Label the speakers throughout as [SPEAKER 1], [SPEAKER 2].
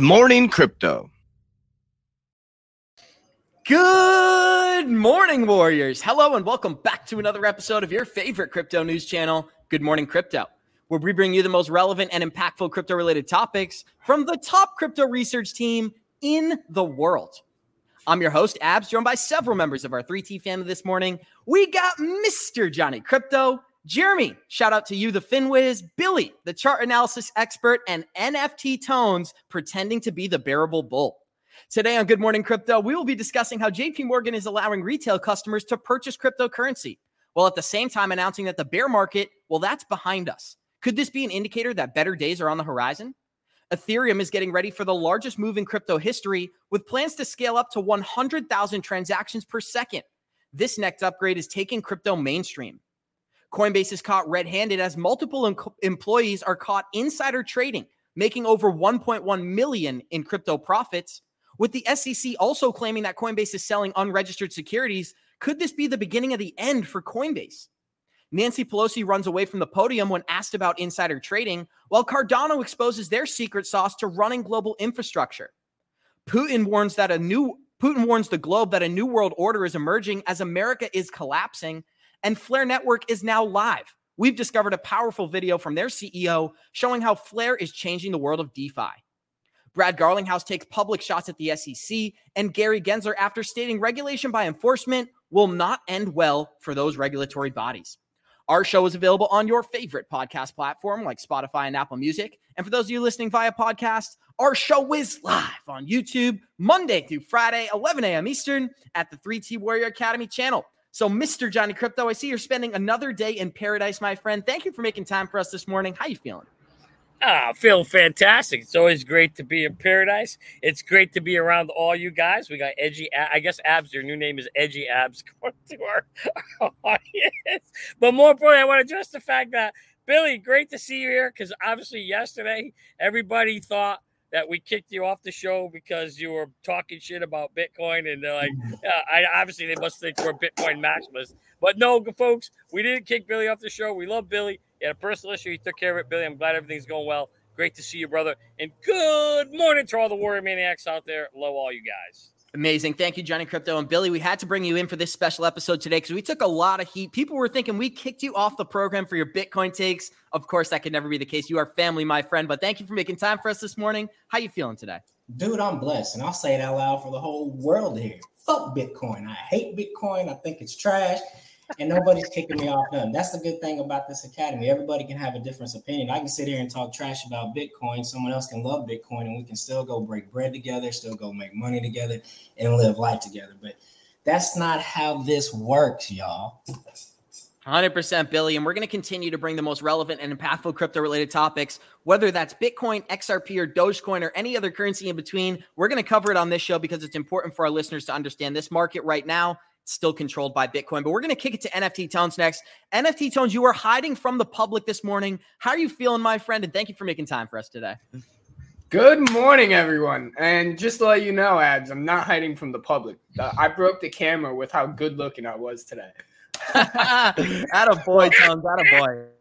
[SPEAKER 1] morning, crypto.
[SPEAKER 2] Good morning, Warriors. Hello, and welcome back to another episode of your favorite crypto news channel, Good Morning Crypto, where we bring you the most relevant and impactful crypto related topics from the top crypto research team in the world. I'm your host, Abs, joined by several members of our 3T family this morning. We got Mr. Johnny Crypto, Jeremy, shout out to you, the FinWiz, Billy, the chart analysis expert, and NFT Tones pretending to be the bearable bull. Today on Good Morning Crypto, we will be discussing how JP Morgan is allowing retail customers to purchase cryptocurrency, while at the same time announcing that the bear market, well, that's behind us. Could this be an indicator that better days are on the horizon? Ethereum is getting ready for the largest move in crypto history with plans to scale up to 100,000 transactions per second. This next upgrade is taking crypto mainstream. Coinbase is caught red handed as multiple em- employees are caught insider trading, making over 1.1 million in crypto profits. With the SEC also claiming that Coinbase is selling unregistered securities, could this be the beginning of the end for Coinbase? Nancy Pelosi runs away from the podium when asked about insider trading, while Cardano exposes their secret sauce to running global infrastructure. Putin warns that a new Putin warns the globe that a new world order is emerging as America is collapsing, and Flare Network is now live. We've discovered a powerful video from their CEO showing how Flare is changing the world of DeFi. Brad Garlinghouse takes public shots at the SEC and Gary Gensler after stating regulation by enforcement will not end well for those regulatory bodies. Our show is available on your favorite podcast platform like Spotify and Apple Music. And for those of you listening via podcast, our show is live on YouTube Monday through Friday, 11 a.m. Eastern at the 3T Warrior Academy channel. So, Mr. Johnny Crypto, I see you're spending another day in paradise, my friend. Thank you for making time for us this morning. How are you feeling?
[SPEAKER 3] Ah, feel fantastic. It's always great to be in paradise. It's great to be around all you guys. We got Edgy, I guess Abs, your new name is Edgy Abs going to our, our audience. But more importantly, I want to address the fact that, Billy, great to see you here because obviously yesterday everybody thought that we kicked you off the show because you were talking shit about Bitcoin, and they're like, mm-hmm. yeah, I obviously they must think we're Bitcoin maximalists. But no, folks, we didn't kick Billy off the show. We love Billy. He had a personal issue. He took care of it. Billy, I'm glad everything's going well. Great to see you, brother. And good morning to all the Warrior Maniacs out there. Love all you guys.
[SPEAKER 2] Amazing. Thank you, Johnny Crypto. And Billy, we had to bring you in for this special episode today because we took a lot of heat. People were thinking we kicked you off the program for your Bitcoin takes. Of course, that could never be the case. You are family, my friend. But thank you for making time for us this morning. How you feeling today?
[SPEAKER 4] Dude, I'm blessed. And I'll say it out loud for the whole world here. Fuck Bitcoin. I hate Bitcoin. I think it's trash and nobody's kicking me off none. That's the good thing about this academy. Everybody can have a different opinion. I can sit here and talk trash about Bitcoin. Someone else can love Bitcoin, and we can still go break bread together, still go make money together, and live life together. But that's not how this works, y'all.
[SPEAKER 2] 100% Billy. And we're going to continue to bring the most relevant and impactful crypto related topics, whether that's Bitcoin, XRP, or Dogecoin, or any other currency in between. We're going to cover it on this show because it's important for our listeners to understand this market right now still controlled by Bitcoin. But we're going to kick it to NFT Tones next. NFT Tones, you are hiding from the public this morning. How are you feeling, my friend? And thank you for making time for us today.
[SPEAKER 5] Good morning, everyone. And just to let you know, Abs, I'm not hiding from the public. I broke the camera with how good looking I was today.
[SPEAKER 2] At a boy, Tones. At a boy.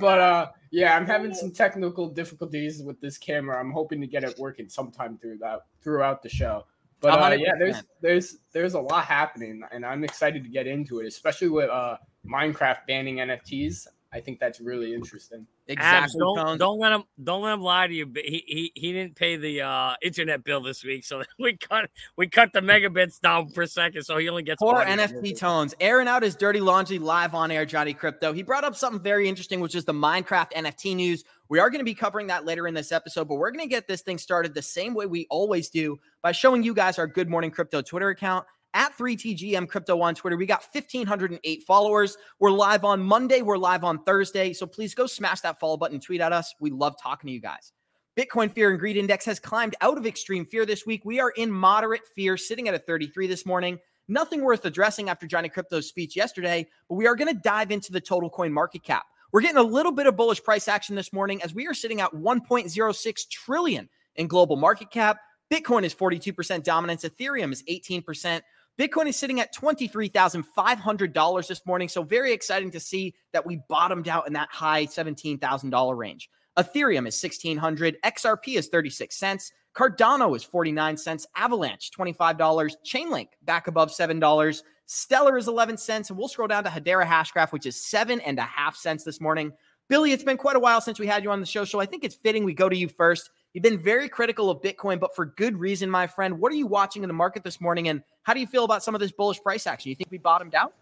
[SPEAKER 5] But uh, yeah, I'm having some technical difficulties with this camera. I'm hoping to get it working sometime through that throughout the show. But uh, yeah, there's there's there's a lot happening, and I'm excited to get into it, especially with uh, Minecraft banning NFTs. I think that's really interesting.
[SPEAKER 3] Exactly. don't, don't let him don't let him lie to you. He he, he didn't pay the uh, internet bill this week, so we cut we cut the megabits down per second, so he only gets
[SPEAKER 2] poor NFT tones. Airing out his dirty laundry live on air, Johnny Crypto. He brought up something very interesting, which is the Minecraft NFT news. We are going to be covering that later in this episode, but we're going to get this thing started the same way we always do by showing you guys our Good Morning Crypto Twitter account at 3TGM Crypto on Twitter. We got 1,508 followers. We're live on Monday. We're live on Thursday. So please go smash that follow button, tweet at us. We love talking to you guys. Bitcoin Fear and Greed Index has climbed out of extreme fear this week. We are in moderate fear, sitting at a 33 this morning. Nothing worth addressing after Johnny Crypto's speech yesterday, but we are going to dive into the total coin market cap. We're getting a little bit of bullish price action this morning as we are sitting at 1.06 trillion in global market cap. Bitcoin is 42% dominance, Ethereum is 18%. Bitcoin is sitting at $23,500 this morning. So, very exciting to see that we bottomed out in that high $17,000 range. Ethereum is 1600, XRP is 36 cents, Cardano is 49 cents. Avalanche, $25. Chainlink back above $7. Stellar is 11 cents. And we'll scroll down to Hedera Hashgraph, which is seven and a half cents this morning. Billy, it's been quite a while since we had you on the show, so I think it's fitting we go to you first. You've been very critical of Bitcoin, but for good reason, my friend. What are you watching in the market this morning, and how do you feel about some of this bullish price action? You think we bottomed out?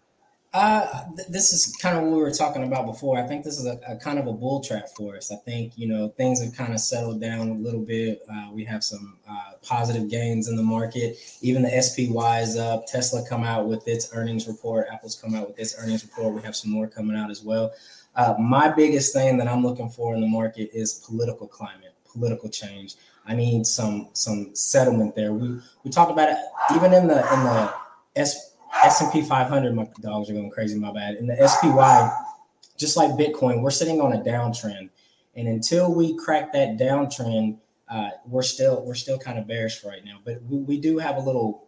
[SPEAKER 4] Uh, th- this is kind of what we were talking about before. I think this is a, a, kind of a bull trap for us. I think you know things have kind of settled down a little bit. Uh, we have some uh, positive gains in the market. Even the SPY is up. Tesla come out with its earnings report. Apple's come out with its earnings report. We have some more coming out as well. Uh, my biggest thing that I'm looking for in the market is political climate, political change. I need some some settlement there. We we talked about it even in the in the S S&P 500. My dogs are going crazy. My bad. In the SPY, just like Bitcoin, we're sitting on a downtrend, and until we crack that downtrend, uh, we're still we're still kind of bearish right now. But we, we do have a little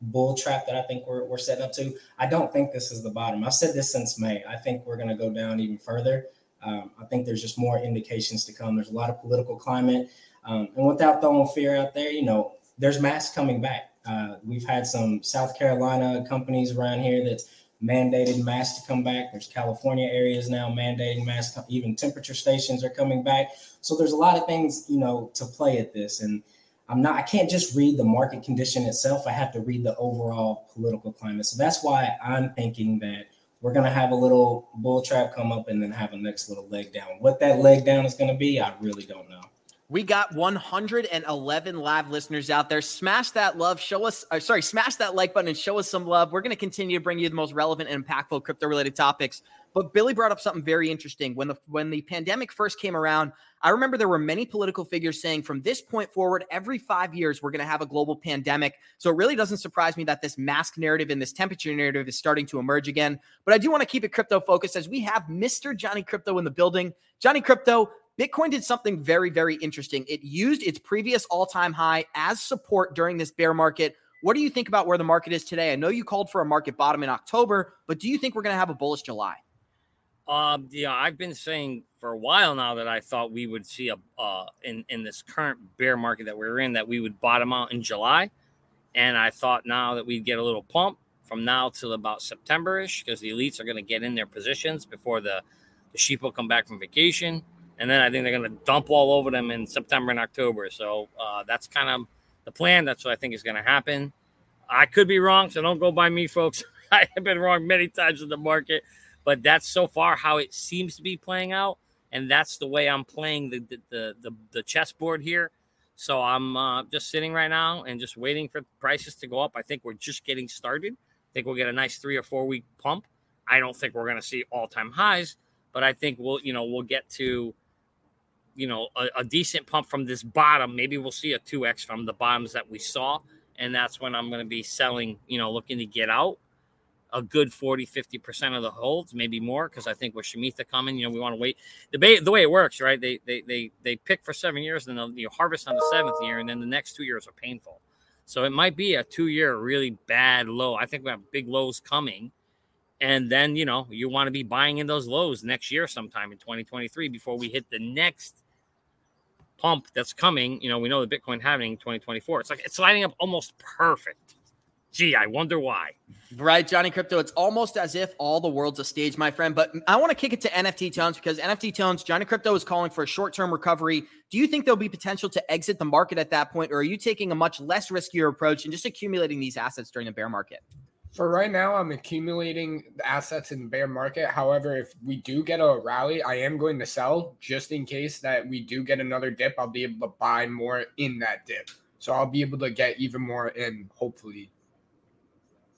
[SPEAKER 4] bull trap that I think we're, we're setting up to. I don't think this is the bottom. I've said this since May. I think we're going to go down even further. Um, I think there's just more indications to come. There's a lot of political climate. Um, and without throwing fear out there, you know, there's masks coming back. Uh, we've had some South Carolina companies around here that's mandated masks to come back. There's California areas now mandating masks. Even temperature stations are coming back. So there's a lot of things, you know, to play at this. And I'm not, I can't just read the market condition itself. I have to read the overall political climate. So that's why I'm thinking that we're going to have a little bull trap come up and then have a next little leg down. What that leg down is going to be, I really don't know.
[SPEAKER 2] We got 111 live listeners out there. Smash that love. Show us, uh, sorry, smash that like button and show us some love. We're going to continue to bring you the most relevant and impactful crypto related topics. But Billy brought up something very interesting. When the when the pandemic first came around, I remember there were many political figures saying from this point forward, every five years we're going to have a global pandemic. So it really doesn't surprise me that this mask narrative and this temperature narrative is starting to emerge again. But I do want to keep it crypto focused as we have Mr. Johnny Crypto in the building. Johnny Crypto, Bitcoin did something very, very interesting. It used its previous all time high as support during this bear market. What do you think about where the market is today? I know you called for a market bottom in October, but do you think we're going to have a bullish July?
[SPEAKER 3] Um, yeah, I've been saying for a while now that I thought we would see a uh, in in this current bear market that we're in that we would bottom out in July, and I thought now that we'd get a little pump from now till about September-ish because the elites are going to get in their positions before the the sheep will come back from vacation, and then I think they're going to dump all over them in September and October. So uh, that's kind of the plan. That's what I think is going to happen. I could be wrong, so don't go by me, folks. I have been wrong many times in the market but that's so far how it seems to be playing out, and that's the way I'm playing the the the, the chessboard here. So I'm uh, just sitting right now and just waiting for prices to go up. I think we're just getting started. I think we'll get a nice three or four week pump. I don't think we're going to see all time highs, but I think we'll you know we'll get to you know a, a decent pump from this bottom. Maybe we'll see a two x from the bottoms that we saw, and that's when I'm going to be selling. You know, looking to get out a good 40, 50% of the holds, maybe more, because I think with Shemitah coming, you know, we want to wait. The, way, the way it works, right? They, they, they, they pick for seven years and then you harvest on the seventh year, and then the next two years are painful. So it might be a two year really bad low. I think we have big lows coming. And then, you know, you want to be buying in those lows next year sometime in 2023 before we hit the next pump that's coming. You know, we know the Bitcoin happening in 2024. It's like it's lining up almost perfect. Gee, I wonder why.
[SPEAKER 2] Right, Johnny Crypto. It's almost as if all the world's a stage, my friend. But I want to kick it to NFT tones because NFT tones, Johnny Crypto is calling for a short term recovery. Do you think there'll be potential to exit the market at that point, or are you taking a much less riskier approach and just accumulating these assets during the bear market?
[SPEAKER 5] For right now, I'm accumulating the assets in the bear market. However, if we do get a rally, I am going to sell just in case that we do get another dip. I'll be able to buy more in that dip. So I'll be able to get even more and hopefully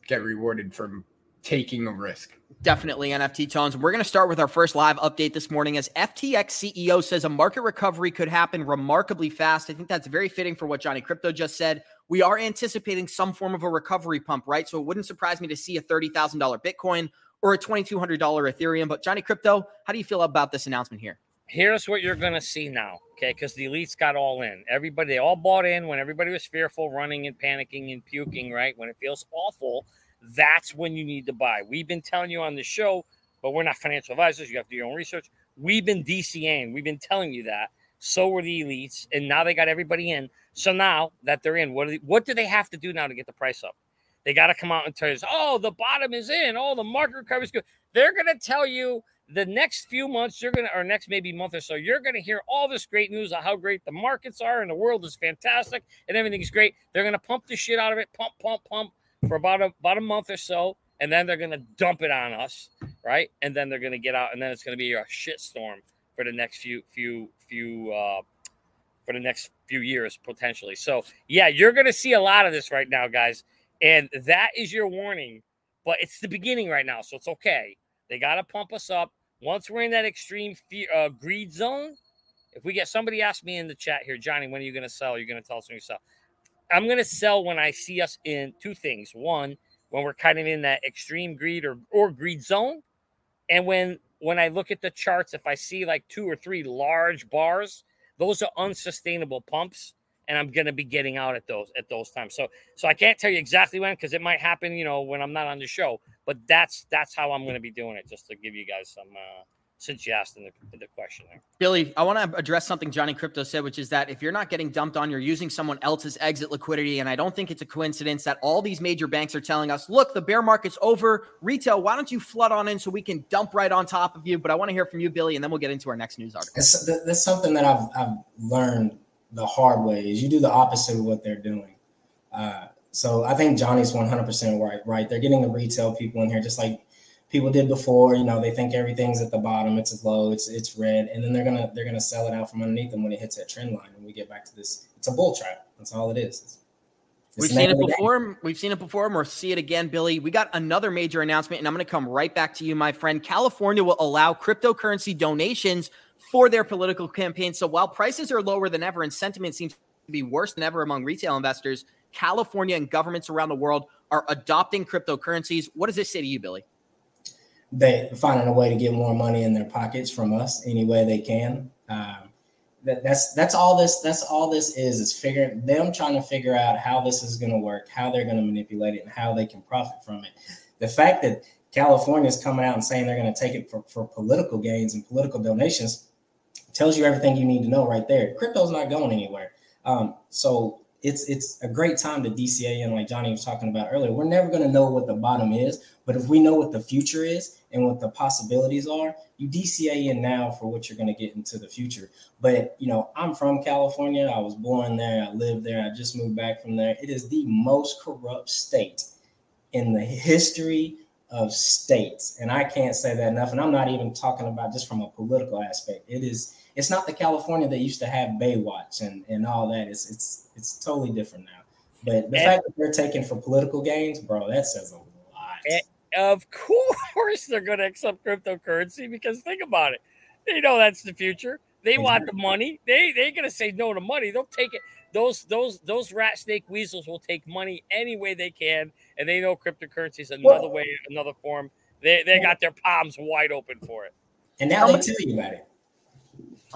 [SPEAKER 5] get rewarded from taking a risk.
[SPEAKER 2] Definitely NFT tones. We're going to start with our first live update this morning as FTX CEO says a market recovery could happen remarkably fast. I think that's very fitting for what Johnny Crypto just said. We are anticipating some form of a recovery pump, right? So it wouldn't surprise me to see a $30,000 Bitcoin or a $2,200 Ethereum. But Johnny Crypto, how do you feel about this announcement here?
[SPEAKER 3] Here's what you're going to see now, okay? Because the elites got all in. Everybody, they all bought in when everybody was fearful, running and panicking and puking, right? When it feels awful that's when you need to buy. We've been telling you on the show, but we're not financial advisors. You have to do your own research. We've been DCAing. We've been telling you that. So were the elites, and now they got everybody in. So now that they're in, what do they, what do they have to do now to get the price up? They got to come out and tell us, oh, the bottom is in. Oh, the market recovery is good. They're going to tell you the next few months, you're going to, or next maybe month or so, you're going to hear all this great news of how great the markets are and the world is fantastic and everything's great. They're going to pump the shit out of it, pump, pump, pump for about a, about a month or so. And then they're going to dump it on us, right? And then they're going to get out, and then it's going to be a shit storm for the next few, few, few, uh, for the next few years potentially. So, yeah, you're going to see a lot of this right now, guys. And that is your warning, but it's the beginning right now, so it's okay. They got to pump us up. Once we're in that extreme fear, uh, greed zone, if we get somebody ask me in the chat here, Johnny, when are you going to sell? You're going to tell us when you sell. I'm going to sell when I see us in two things. One, when we're kind of in that extreme greed or, or greed zone. And when when I look at the charts, if I see like two or three large bars, those are unsustainable pumps and I'm going to be getting out at those at those times. So so I can't tell you exactly when because it might happen, you know, when I'm not on the show. But that's that's how I'm going to be doing it, just to give you guys some. Uh, since you asked in the, the question there.
[SPEAKER 2] Billy, I want to address something Johnny Crypto said, which is that if you're not getting dumped on, you're using someone else's exit liquidity. And I don't think it's a coincidence that all these major banks are telling us, look, the bear market's over. Retail, why don't you flood on in so we can dump right on top of you? But I want to hear from you, Billy, and then we'll get into our next news article.
[SPEAKER 4] That's something that I've, I've learned the hard way is you do the opposite of what they're doing. Uh, so I think Johnny's 100% right. Right, they're getting the retail people in here just like people did before. You know, they think everything's at the bottom, it's low, it's it's red, and then they're gonna they're gonna sell it out from underneath them when it hits that trend line, and we get back to this. It's a bull trap. That's all it is. It's,
[SPEAKER 2] We've seen it before. We've seen it before. And we'll see it again, Billy. We got another major announcement, and I'm going to come right back to you, my friend. California will allow cryptocurrency donations for their political campaign. So while prices are lower than ever and sentiment seems to be worse than ever among retail investors, California and governments around the world are adopting cryptocurrencies. What does this say to you, Billy?
[SPEAKER 4] They're finding a way to get more money in their pockets from us any way they can. Um, that, that's that's all this that's all this is is figuring them trying to figure out how this is going to work, how they're going to manipulate it, and how they can profit from it. The fact that California is coming out and saying they're going to take it for, for political gains and political donations tells you everything you need to know right there. Crypto's not going anywhere. Um, so it's it's a great time to DCA in, like Johnny was talking about earlier. We're never going to know what the bottom is, but if we know what the future is and what the possibilities are, you DCA in now for what you're going to get into the future. But you know, I'm from California. I was born there. I lived there. I just moved back from there. It is the most corrupt state in the history of states. And I can't say that enough. And I'm not even talking about just from a political aspect. It is it's not the California that used to have Baywatch and, and all that. It's it's it's totally different now. But the and, fact that they're taking for political gains, bro, that says a lot.
[SPEAKER 3] of course they're gonna accept cryptocurrency because think about it. They know that's the future. They exactly. want the money. They they're gonna say no to money. They'll take it. Those those those rat snake weasels will take money any way they can, and they know cryptocurrency is another well, way, another form. They they got their palms wide open for it.
[SPEAKER 4] And now they tell you about it.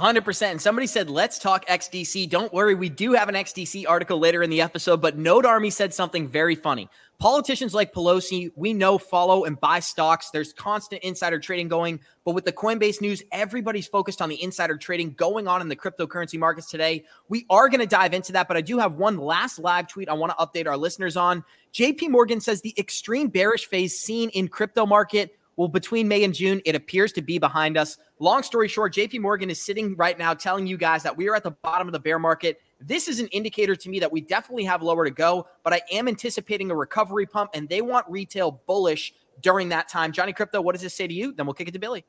[SPEAKER 2] 100%. And somebody said, let's talk XDC. Don't worry, we do have an XDC article later in the episode, but Node Army said something very funny. Politicians like Pelosi, we know, follow and buy stocks. There's constant insider trading going. But with the Coinbase news, everybody's focused on the insider trading going on in the cryptocurrency markets today. We are going to dive into that, but I do have one last live tweet I want to update our listeners on. JP Morgan says the extreme bearish phase seen in crypto market well, between May and June, it appears to be behind us. Long story short, JP Morgan is sitting right now telling you guys that we are at the bottom of the bear market. This is an indicator to me that we definitely have lower to go, but I am anticipating a recovery pump, and they want retail bullish during that time. Johnny Crypto, what does this say to you? Then we'll kick it to Billy.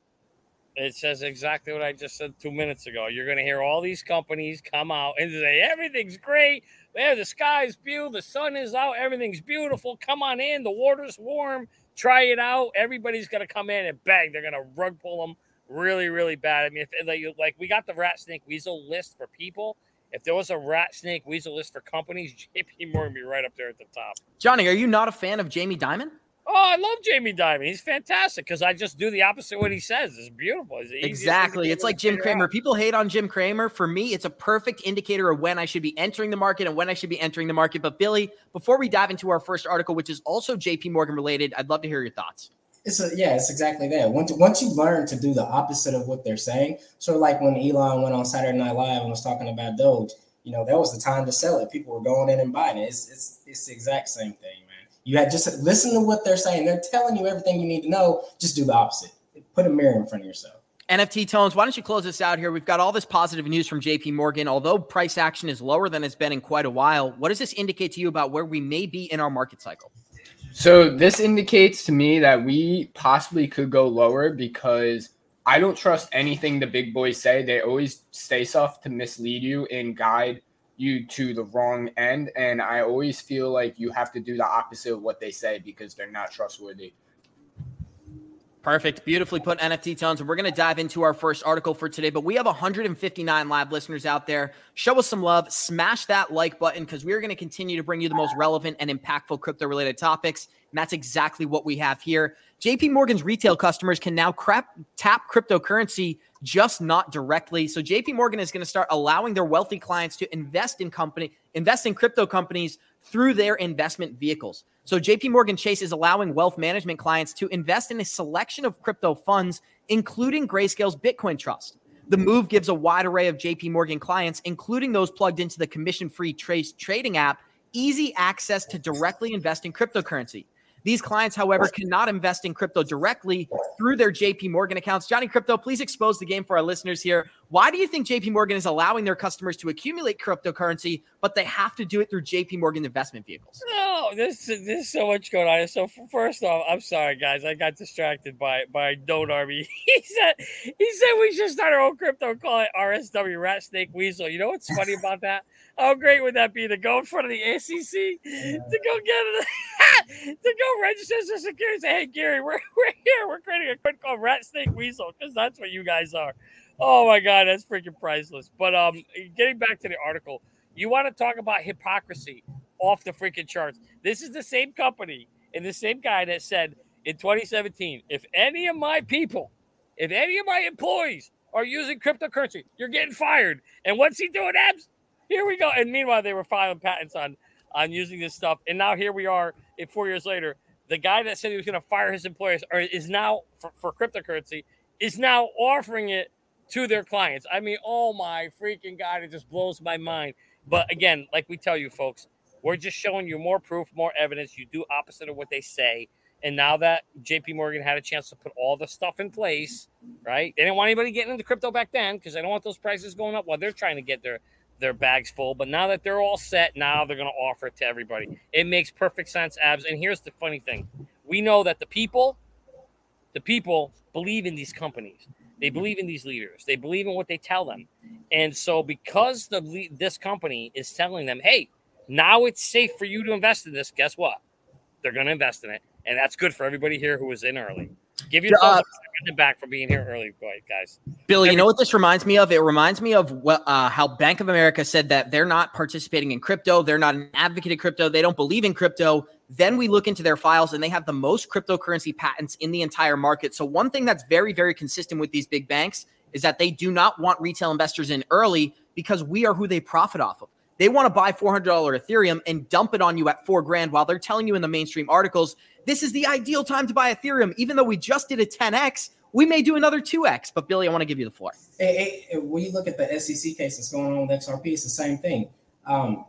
[SPEAKER 3] It says exactly what I just said two minutes ago. You're going to hear all these companies come out and say everything's great. Yeah, the sky's beautiful, the sun is out, everything's beautiful. Come on in, the water's warm try it out. Everybody's going to come in and bang, they're going to rug pull them really, really bad. I mean, if like, like we got the rat snake weasel list for people. If there was a rat snake weasel list for companies, JP Morgan would be right up there at the top.
[SPEAKER 2] Johnny, are you not a fan of Jamie Dimon?
[SPEAKER 3] Oh, I love Jamie Dimon. He's fantastic because I just do the opposite of what he says. It's beautiful. It's
[SPEAKER 2] exactly. It's like Jim Cramer. Out. People hate on Jim Cramer. For me, it's a perfect indicator of when I should be entering the market and when I should be entering the market. But Billy, before we dive into our first article, which is also JP Morgan related, I'd love to hear your thoughts.
[SPEAKER 4] It's a, yeah, it's exactly that. Once once you learn to do the opposite of what they're saying, sort of like when Elon went on Saturday Night Live and was talking about Doge, you know, that was the time to sell it. People were going in and buying it. It's it's it's the exact same thing, man. You had just listen to what they're saying. They're telling you everything you need to know. Just do the opposite. Put a mirror in front of yourself.
[SPEAKER 2] NFT tones, why don't you close this out here? We've got all this positive news from JP Morgan. Although price action is lower than it's been in quite a while, what does this indicate to you about where we may be in our market cycle?
[SPEAKER 5] So, this indicates to me that we possibly could go lower because I don't trust anything the big boys say. They always stay soft to mislead you and guide you to the wrong end. And I always feel like you have to do the opposite of what they say because they're not trustworthy.
[SPEAKER 2] Perfect. Beautifully put NFT tones. We're going to dive into our first article for today, but we have 159 live listeners out there. Show us some love. Smash that like button because we're going to continue to bring you the most relevant and impactful crypto related topics. And that's exactly what we have here. JP Morgan's retail customers can now crap, tap cryptocurrency, just not directly. So JP Morgan is going to start allowing their wealthy clients to invest in company, invest in crypto companies through their investment vehicles. So JP Morgan Chase is allowing wealth management clients to invest in a selection of crypto funds, including Grayscale's Bitcoin Trust. The move gives a wide array of JP Morgan clients, including those plugged into the commission-free Trace trading app, easy access to directly invest in cryptocurrency. These clients, however, cannot invest in crypto directly through their JP Morgan accounts. Johnny Crypto, please expose the game for our listeners here. Why do you think JP Morgan is allowing their customers to accumulate cryptocurrency, but they have to do it through JP Morgan investment vehicles?
[SPEAKER 3] No, this there's so much going on. So first off, I'm sorry guys, I got distracted by by Node Army. he said he said we should start our own crypto, call it RSW Rat Snake Weasel. You know what's funny about that? How great would that be to go in front of the SEC yeah. to go get it, to go register Social Security? Say, hey Gary, we're, we're here. We're creating a crypto called Rat Snake Weasel because that's what you guys are. Oh my god, that's freaking priceless. But um, getting back to the article, you want to talk about hypocrisy off the freaking charts. This is the same company and the same guy that said in 2017, if any of my people, if any of my employees are using cryptocurrency, you're getting fired. And what's he doing, Abs? Here we go. And meanwhile, they were filing patents on on using this stuff. And now here we are, four years later. The guy that said he was going to fire his employees or is now for, for cryptocurrency is now offering it to their clients. I mean, oh my freaking god, it just blows my mind. But again, like we tell you, folks, we're just showing you more proof, more evidence. You do opposite of what they say. And now that JP Morgan had a chance to put all the stuff in place, right? They didn't want anybody getting into crypto back then because they don't want those prices going up while they're trying to get their their bags full. But now that they're all set, now they're going to offer it to everybody. It makes perfect sense, Abs. And here's the funny thing we know that the people, the people believe in these companies. They believe in these leaders. They believe in what they tell them. And so, because the this company is telling them, "Hey, now it's safe for you to invest in this," guess what? They're going to invest in it, and that's good for everybody here who was in early. Give you uh, back for being here early, Boy, guys.
[SPEAKER 2] Billy, Every- you know what this reminds me of? It reminds me of what, uh, how Bank of America said that they're not participating in crypto. They're not an advocate of crypto. They don't believe in crypto. Then we look into their files and they have the most cryptocurrency patents in the entire market. So, one thing that's very, very consistent with these big banks is that they do not want retail investors in early because we are who they profit off of. They want to buy $400 Ethereum and dump it on you at four grand while they're telling you in the mainstream articles this is the ideal time to buy Ethereum. Even though we just did a 10x, we may do another 2x. But Billy, I want to give you the floor.
[SPEAKER 4] Hey, hey, when you look at the SEC case that's going on with XRP, it's the same thing. Um,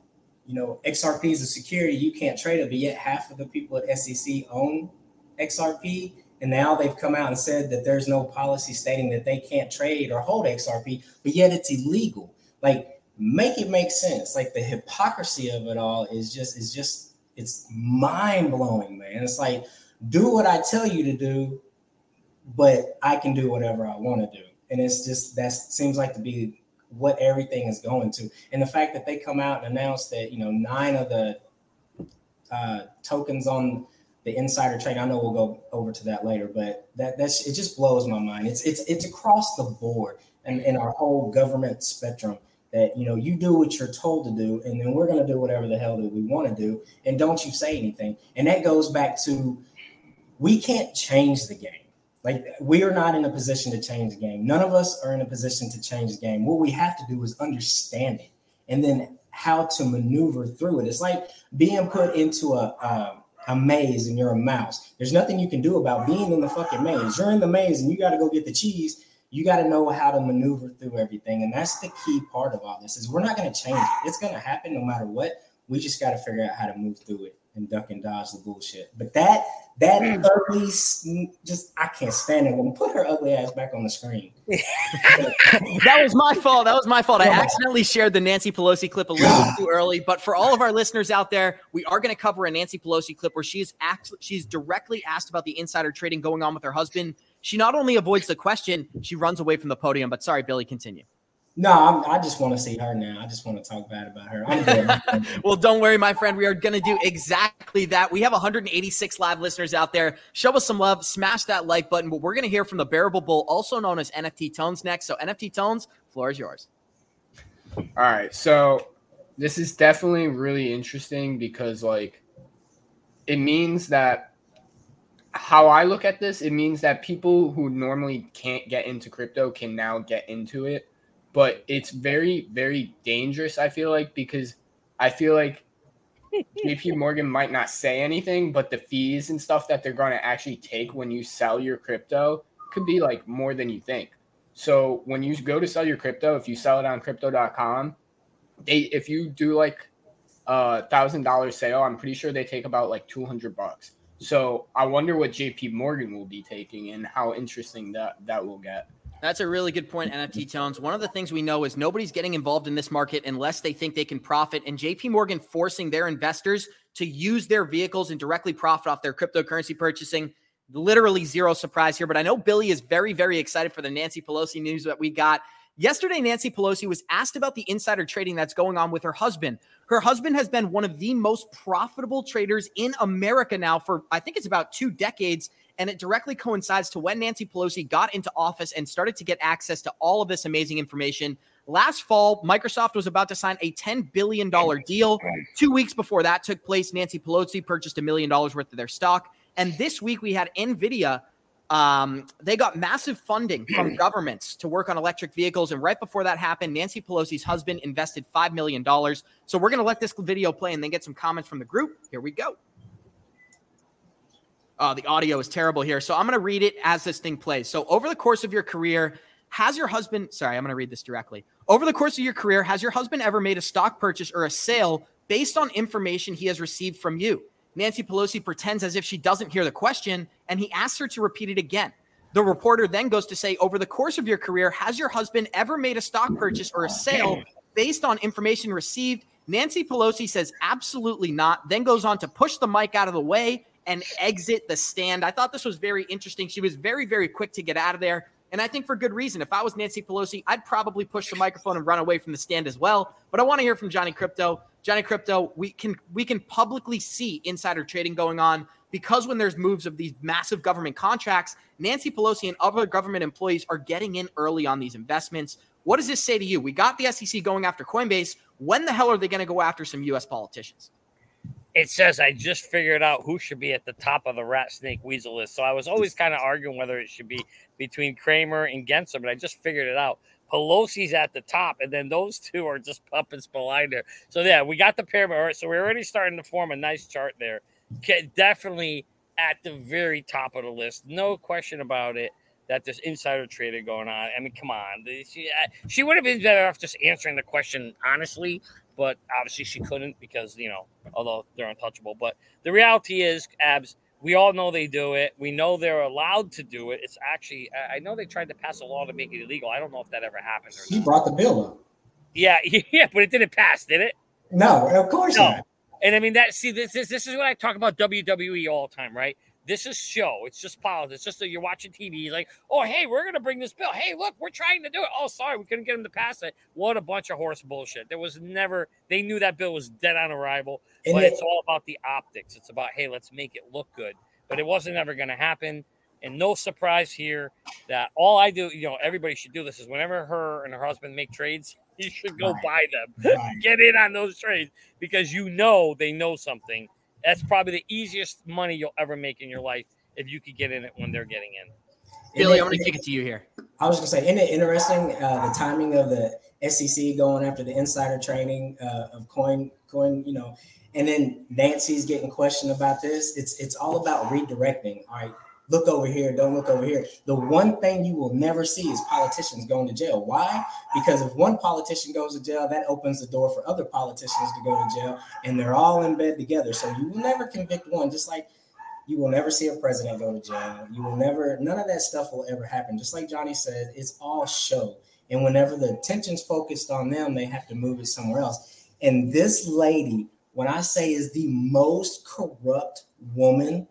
[SPEAKER 4] you know, XRP is a security, you can't trade it, but yet half of the people at SEC own XRP. And now they've come out and said that there's no policy stating that they can't trade or hold XRP, but yet it's illegal. Like, make it make sense. Like the hypocrisy of it all is just is just it's mind blowing, man. It's like do what I tell you to do, but I can do whatever I want to do. And it's just that seems like to be what everything is going to. And the fact that they come out and announce that, you know, nine of the uh, tokens on the insider trade, I know we'll go over to that later, but that that's it just blows my mind. It's it's it's across the board and in our whole government spectrum that you know you do what you're told to do and then we're going to do whatever the hell that we want to do and don't you say anything. And that goes back to we can't change the game. Like we are not in a position to change the game. None of us are in a position to change the game. What we have to do is understand it and then how to maneuver through it. It's like being put into a, a a maze and you're a mouse. There's nothing you can do about being in the fucking maze. You're in the maze and you got to go get the cheese you got to know how to maneuver through everything. And that's the key part of all this is we're not going to change it. It's going to happen no matter what. We just got to figure out how to move through it and duck and dodge the bullshit. But that that mm. ugly, just I can't stand it. When put her ugly ass back on the screen.
[SPEAKER 2] that was my fault. That was my fault. I accidentally shared the Nancy Pelosi clip a little too early. But for all of our listeners out there, we are going to cover a Nancy Pelosi clip where she's act- she's directly asked about the insider trading going on with her husband. She not only avoids the question, she runs away from the podium. But sorry, Billy, continue.
[SPEAKER 4] No, I'm, i just want to see her now. I just want to talk bad about her.
[SPEAKER 2] well, don't worry, my friend. We are going to do exactly that. We have 186 live listeners out there. Show us some love. Smash that like button. But we're going to hear from the Bearable Bull, also known as NFT Tones, next. So, NFT Tones, floor is yours.
[SPEAKER 5] All right. So, this is definitely really interesting because, like, it means that how I look at this, it means that people who normally can't get into crypto can now get into it. But it's very very dangerous i feel like because i feel like jp morgan might not say anything but the fees and stuff that they're going to actually take when you sell your crypto could be like more than you think. So when you go to sell your crypto if you sell it on crypto.com they if you do like a thousand dollar sale i'm pretty sure they take about like 200 bucks so i wonder what jp morgan will be taking and how interesting that that will get
[SPEAKER 2] that's a really good point, NFT Tones. One of the things we know is nobody's getting involved in this market unless they think they can profit. And JP Morgan forcing their investors to use their vehicles and directly profit off their cryptocurrency purchasing. Literally zero surprise here. But I know Billy is very, very excited for the Nancy Pelosi news that we got. Yesterday, Nancy Pelosi was asked about the insider trading that's going on with her husband. Her husband has been one of the most profitable traders in America now for, I think it's about two decades and it directly coincides to when Nancy Pelosi got into office and started to get access to all of this amazing information. Last fall, Microsoft was about to sign a $10 billion deal. Two weeks before that took place, Nancy Pelosi purchased a million dollars worth of their stock. And this week, we had NVIDIA. Um, they got massive funding from governments to work on electric vehicles. And right before that happened, Nancy Pelosi's husband invested $5 million. So we're going to let this video play and then get some comments from the group. Here we go. Uh, the audio is terrible here. So I'm going to read it as this thing plays. So, over the course of your career, has your husband, sorry, I'm going to read this directly. Over the course of your career, has your husband ever made a stock purchase or a sale based on information he has received from you? Nancy Pelosi pretends as if she doesn't hear the question and he asks her to repeat it again. The reporter then goes to say, Over the course of your career, has your husband ever made a stock purchase or a sale based on information received? Nancy Pelosi says, Absolutely not. Then goes on to push the mic out of the way and exit the stand. I thought this was very interesting. She was very, very quick to get out of there. And I think for good reason. If I was Nancy Pelosi, I'd probably push the microphone and run away from the stand as well. But I want to hear from Johnny Crypto. Johnny Crypto, we can we can publicly see insider trading going on because when there's moves of these massive government contracts, Nancy Pelosi and other government employees are getting in early on these investments. What does this say to you? We got the SEC going after Coinbase. When the hell are they going to go after some US politicians?
[SPEAKER 3] it says I just figured out who should be at the top of the rat snake weasel list. So I was always kind of arguing whether it should be between Cramer and Gensler, but I just figured it out. Pelosi's at the top, and then those two are just puppets behind her. So yeah, we got the pyramid. So we're already starting to form a nice chart there. Definitely at the very top of the list, no question about it. That there's insider trading going on. I mean, come on, she, she would have been better off just answering the question honestly but obviously she couldn't because you know, although they're untouchable. But the reality is, abs. We all know they do it. We know they're allowed to do it. It's actually, I know they tried to pass a law to make it illegal. I don't know if that ever happened.
[SPEAKER 4] He brought the bill up.
[SPEAKER 3] Yeah, yeah, but it didn't pass, did it?
[SPEAKER 4] No, of course no. not.
[SPEAKER 3] And I mean that. See, this is this is what I talk about WWE all the time, right? This is show. It's just politics. It's just that you're watching TV. He's like, oh, hey, we're gonna bring this bill. Hey, look, we're trying to do it. Oh, sorry, we couldn't get them to pass it. What a bunch of horse bullshit. There was never. They knew that bill was dead on arrival. And but it, it's all about the optics. It's about hey, let's make it look good. But it wasn't ever gonna happen. And no surprise here that all I do, you know, everybody should do this is whenever her and her husband make trades, you should go right. buy them. Right. Get in on those trades because you know they know something that's probably the easiest money you'll ever make in your life if you could get in it when they're getting in.
[SPEAKER 2] Billy, I'm going to kick it to you here.
[SPEAKER 4] I was going to say, isn't it interesting uh, the timing of the SEC going after the insider trading uh, of coin, coin, you know, and then Nancy's getting questioned about this. It's it's all about redirecting. All right, look over here, don't look over here. The one thing you will never see is politicians going to jail. Why? Because if one politician goes to jail, that opens the door for other politicians to go to jail, and they're all in bed together. So you will never convict one, just like you will never see a president go to jail. You will never, none of that stuff will ever happen. Just like Johnny said, it's all show. And whenever the attention's focused on them, they have to move it somewhere else. And this lady, when I say is the most corrupt woman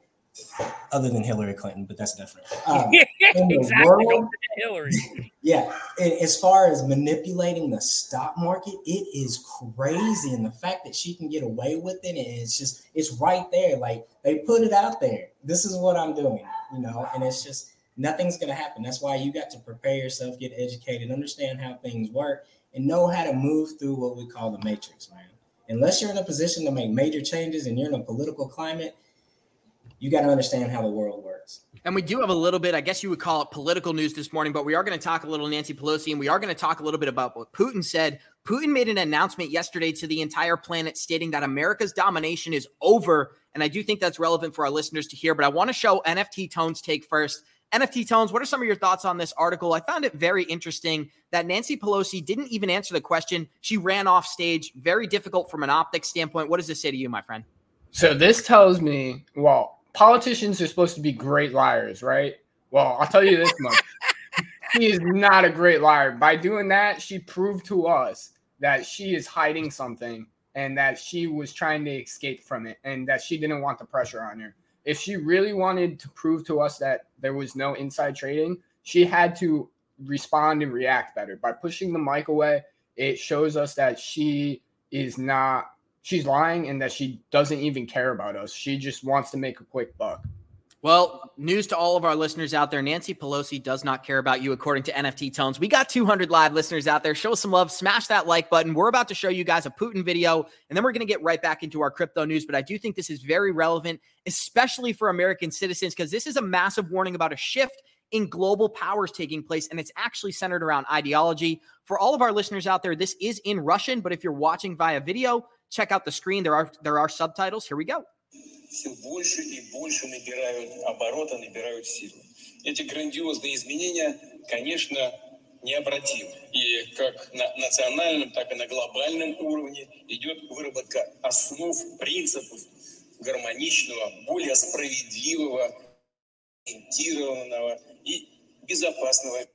[SPEAKER 4] other than Hillary Clinton, but that's different. Um,
[SPEAKER 3] exactly. World, Hillary.
[SPEAKER 4] Yeah. As far as manipulating the stock market, it is crazy. And the fact that she can get away with it, and it's just, it's right there. Like they put it out there. This is what I'm doing, you know, and it's just, nothing's going to happen. That's why you got to prepare yourself, get educated, understand how things work, and know how to move through what we call the matrix, man. Unless you're in a position to make major changes and you're in a political climate, you got to understand how the world works.
[SPEAKER 2] And we do have a little bit, I guess you would call it political news this morning, but we are going to talk a little Nancy Pelosi and we are going to talk a little bit about what Putin said. Putin made an announcement yesterday to the entire planet stating that America's domination is over. And I do think that's relevant for our listeners to hear, but I want to show NFT Tones take first. NFT Tones, what are some of your thoughts on this article? I found it very interesting that Nancy Pelosi didn't even answer the question. She ran off stage. Very difficult from an optics standpoint. What does this say to you, my friend?
[SPEAKER 5] So this tells me, well, politicians are supposed to be great liars, right? Well, I'll tell you this much. she is not a great liar. By doing that, she proved to us that she is hiding something and that she was trying to escape from it and that she didn't want the pressure on her. If she really wanted to prove to us that there was no inside trading, she had to respond and react better. By pushing the mic away, it shows us that she is not she's lying and that she doesn't even care about us. She just wants to make a quick buck.
[SPEAKER 2] Well, news to all of our listeners out there Nancy Pelosi does not care about you, according to NFT Tones. We got 200 live listeners out there. Show us some love, smash that like button. We're about to show you guys a Putin video, and then we're going to get right back into our crypto news. But I do think this is very relevant, especially for American citizens, because this is a massive warning about a shift in global powers taking place, and it's actually centered around ideology. For all of our listeners out there, this is in Russian, but if you're watching via video, check out the screen. There are there are subtitles. Here we go.
[SPEAKER 1] Все больше и больше набирают обороты, набирают силу. Эти грандиозные изменения, конечно, необратимы. И как на национальном, так и на глобальном уровне идет выработка основ, принципов гармоничного, более справедливого, ориентированного и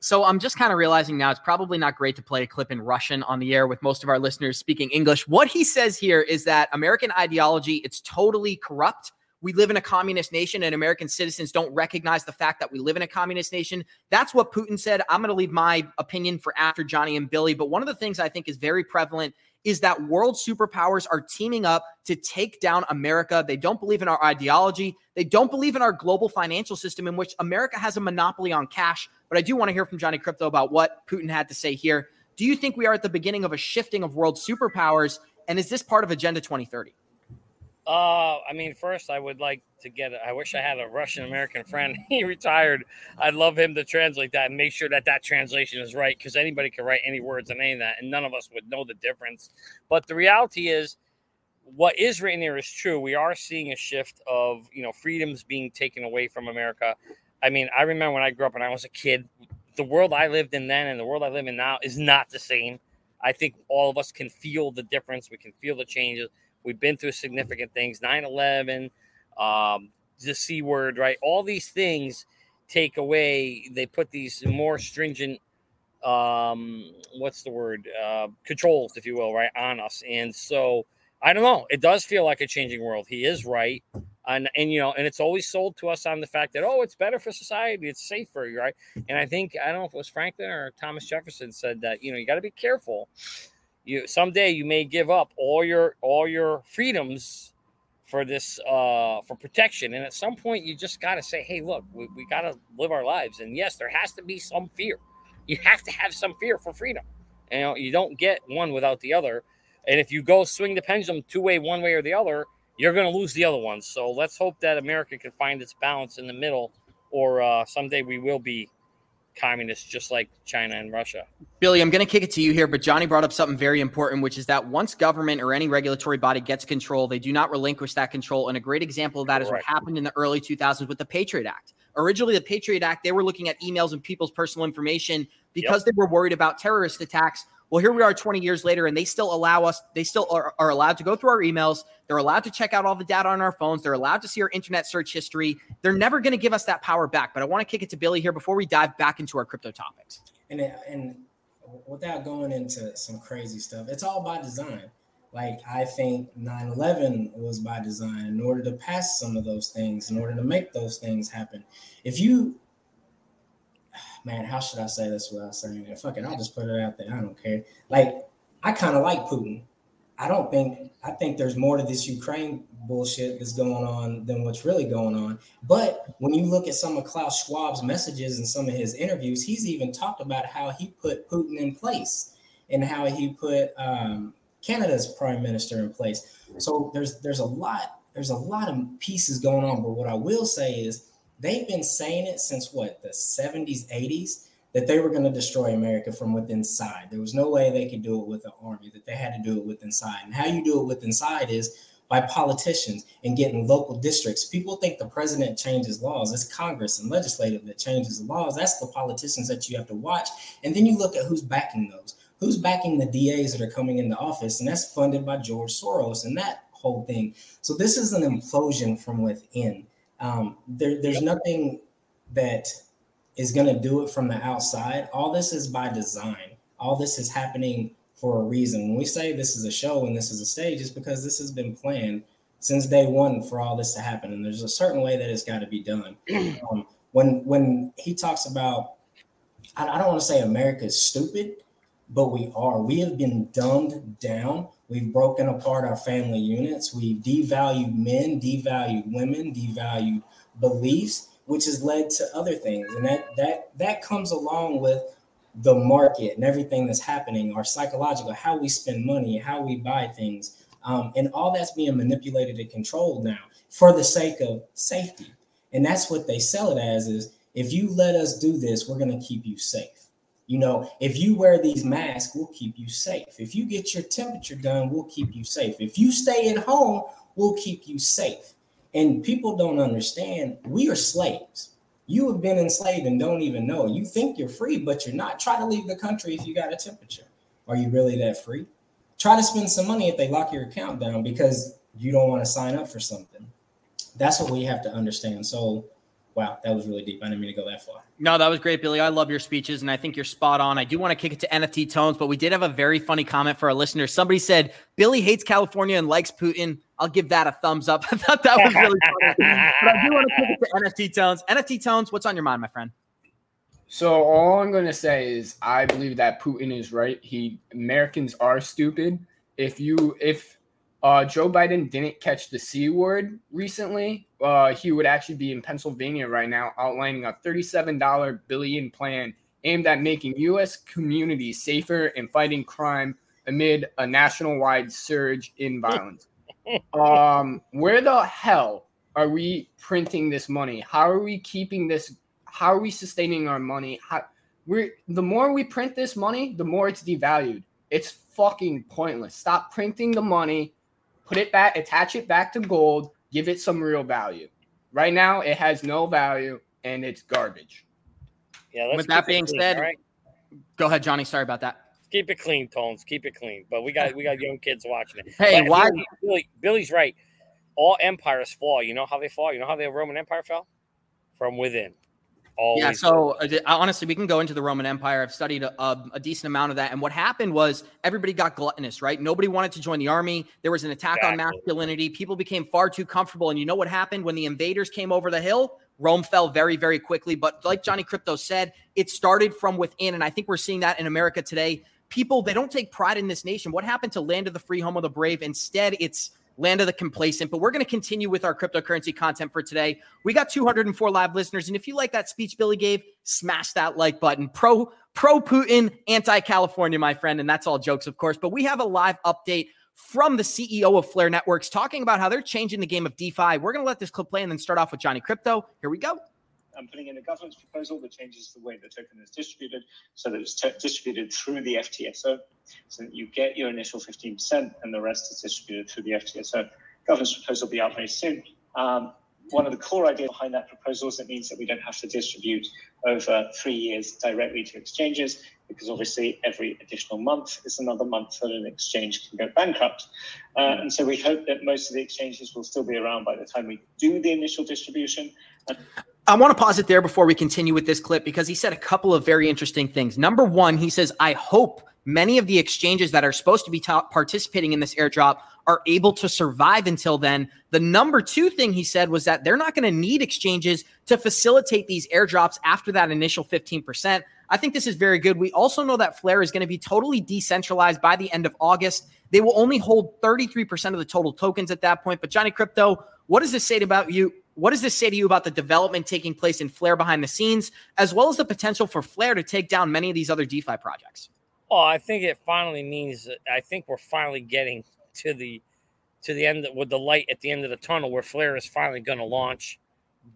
[SPEAKER 2] So I'm just kind of realizing now it's probably not great to play a clip in Russian on the air with most of our listeners speaking English. What he says here is that American ideology it's totally corrupt. We live in a communist nation and American citizens don't recognize the fact that we live in a communist nation. That's what Putin said. I'm going to leave my opinion for after Johnny and Billy, but one of the things I think is very prevalent is that world superpowers are teaming up to take down America. They don't believe in our ideology. They don't believe in our global financial system in which America has a monopoly on cash. But I do want to hear from Johnny Crypto about what Putin had to say here. Do you think we are at the beginning of a shifting of world superpowers? And is this part of Agenda 2030?
[SPEAKER 3] Uh, I mean, first, I would like to get. I wish I had a Russian American friend. he retired. I'd love him to translate that and make sure that that translation is right because anybody can write any words on any of that, and none of us would know the difference. But the reality is, what is written here is true. We are seeing a shift of you know freedoms being taken away from America. I mean, I remember when I grew up and I was a kid. The world I lived in then and the world I live in now is not the same. I think all of us can feel the difference. We can feel the changes We've been through significant things 9 11, um, the C word, right? All these things take away, they put these more stringent, um, what's the word, uh, controls, if you will, right, on us. And so I don't know. It does feel like a changing world. He is right. And, and you know, and it's always sold to us on the fact that oh, it's better for society, it's safer, right? And I think I don't know if it was Franklin or Thomas Jefferson said that you know you got to be careful you someday you may give up all your all your freedoms for this uh for protection. And at some point you just got to say hey look we, we got to live our lives. And yes there has to be some fear. You have to have some fear for freedom. You know you don't get one without the other. And if you go swing the pendulum two way one way or the other you're going to lose the other one. So let's hope that america can find its balance in the middle or uh, someday we will be communists just like China and Russia.
[SPEAKER 2] Billy, I'm going to kick it to you here, but Johnny brought up something very important, which is that once government or any regulatory body gets control, they do not relinquish that control. And a great example of that is what happened in the early 2000s with the Patriot Act. Originally, the Patriot Act, they were looking at emails and people's personal information because yep. they were worried about terrorist attacks. Well, here we are 20 years later, and they still allow us, they still are, are, allowed to go through our emails. They're allowed to check out all the data on our phones. They're allowed to see our internet search history. They're never going to give us that power back. But I want to kick it to Billy here before we dive back into our crypto topics.
[SPEAKER 4] And, and without going into some crazy stuff, it's all by design. Like, I think 9 11 was by design in order to pass some of those things, in order to make those things happen. If you man, how should I say this without saying it? Fuck it, I'll just put it out there. I don't care. Like, I kind of like Putin. I don't think I think there's more to this Ukraine bullshit that's going on than what's really going on. But when you look at some of Klaus Schwab's messages and some of his interviews, he's even talked about how he put Putin in place and how he put um, Canada's prime minister in place. So there's there's a lot there's a lot of pieces going on. But what I will say is they've been saying it since what the 70s 80s that they were going to destroy america from within inside there was no way they could do it with an army that they had to do it with inside. And how you do it with inside is by politicians and getting local districts. People think the president changes laws. It's congress and legislative that changes the laws. That's the politicians that you have to watch. And then you look at who's backing those. Who's backing the das that are coming into office? And that's funded by george soros and that whole thing. So this is an implosion from within um, there, there's nothing that is going to do it from the outside. All this is by design. All this is happening for a reason. When we say this is a show and this is a stage, it's because this has been planned since day one for all this to happen. And there's a certain way that it's got to be done. Um, when when he talks about, I, I don't want to say America is stupid, but we are. We have been dumbed down. We've broken apart our family units. We've devalued men, devalued women, devalued beliefs, which has led to other things. And that that that comes along with the market and everything that's happening, our psychological, how we spend money, how we buy things. Um, and all that's being manipulated and controlled now for the sake of safety. And that's what they sell it as is if you let us do this, we're going to keep you safe. You know, if you wear these masks, we'll keep you safe. If you get your temperature done, we'll keep you safe. If you stay at home, we'll keep you safe. And people don't understand we are slaves. You have been enslaved and don't even know. You think you're free, but you're not. Try to leave the country if you got a temperature. Are you really that free? Try to spend some money if they lock your account down because you don't want to sign up for something. That's what we have to understand. So wow, that was really deep. I didn't mean to go that far.
[SPEAKER 2] No, that was great, Billy. I love your speeches, and I think you're spot on. I do want to kick it to NFT tones, but we did have a very funny comment for our listeners. Somebody said Billy hates California and likes Putin. I'll give that a thumbs up. I thought that was really funny. but I do want to kick it to NFT tones. NFT tones, what's on your mind, my friend?
[SPEAKER 5] So all I'm going to say is I believe that Putin is right. He Americans are stupid. If you if uh, Joe Biden didn't catch the C word recently. Uh, he would actually be in Pennsylvania right now outlining a $37 billion plan aimed at making U.S. communities safer and fighting crime amid a national-wide surge in violence. um, where the hell are we printing this money? How are we keeping this? How are we sustaining our money? How, we're the more we print this money, the more it's devalued. It's fucking pointless. Stop printing the money put it back, attach it back to gold, give it some real value. Right now, it has no value and it's garbage.
[SPEAKER 2] Yeah. With that being clean, said, right? go ahead, Johnny. Sorry about that.
[SPEAKER 3] Keep it clean, Tones. Keep it clean. But we got we got young kids watching it.
[SPEAKER 2] Hey, but why?
[SPEAKER 3] Billy, Billy's right. All empires fall. You know how they fall. You know how the Roman Empire fell from within.
[SPEAKER 2] Always. Yeah. So uh, honestly, we can go into the Roman Empire. I've studied a, a, decent amount of that. And what happened was everybody got gluttonous, right? Nobody wanted to join the army. There was an attack exactly. on masculinity. People became far too comfortable. And you know what happened when the invaders came over the hill? Rome fell very, very quickly. But like Johnny Crypto said, it started from within. And I think we're seeing that in America today. People, they don't take pride in this nation. What happened to land of the free, home of the brave? Instead, it's land of the complacent. But we're going to continue with our cryptocurrency content for today. We got 204 live listeners, and if you like that speech Billy gave, smash that like button. Pro pro Putin, anti California, my friend, and that's all jokes, of course. But we have a live update from the CEO of Flare Networks talking about how they're changing the game of DeFi. We're going to let this clip play and then start off with Johnny Crypto. Here we go.
[SPEAKER 6] I'm putting in a governance proposal that changes the way the token is distributed so that it's t- distributed through the FTSO so that you get your initial 15% and the rest is distributed through the FTSO. Governance proposal will be out very soon. Um, one of the core ideas behind that proposal is it means that we don't have to distribute over three years directly to exchanges, because obviously every additional month is another month that an exchange can go bankrupt. Uh, and so we hope that most of the exchanges will still be around by the time we do the initial distribution.
[SPEAKER 2] I want to pause it there before we continue with this clip because he said a couple of very interesting things. Number one, he says, I hope many of the exchanges that are supposed to be participating in this airdrop are able to survive until then. The number two thing he said was that they're not going to need exchanges to facilitate these airdrops after that initial 15%. I think this is very good. We also know that Flare is going to be totally decentralized by the end of August. They will only hold 33% of the total tokens at that point. But Johnny Crypto, what does this say about you? What does this say to you about the development taking place in Flare behind the scenes, as well as the potential for Flare to take down many of these other DeFi projects?
[SPEAKER 3] Well, I think it finally means I think we're finally getting to the to the end with the light at the end of the tunnel where Flare is finally going to launch,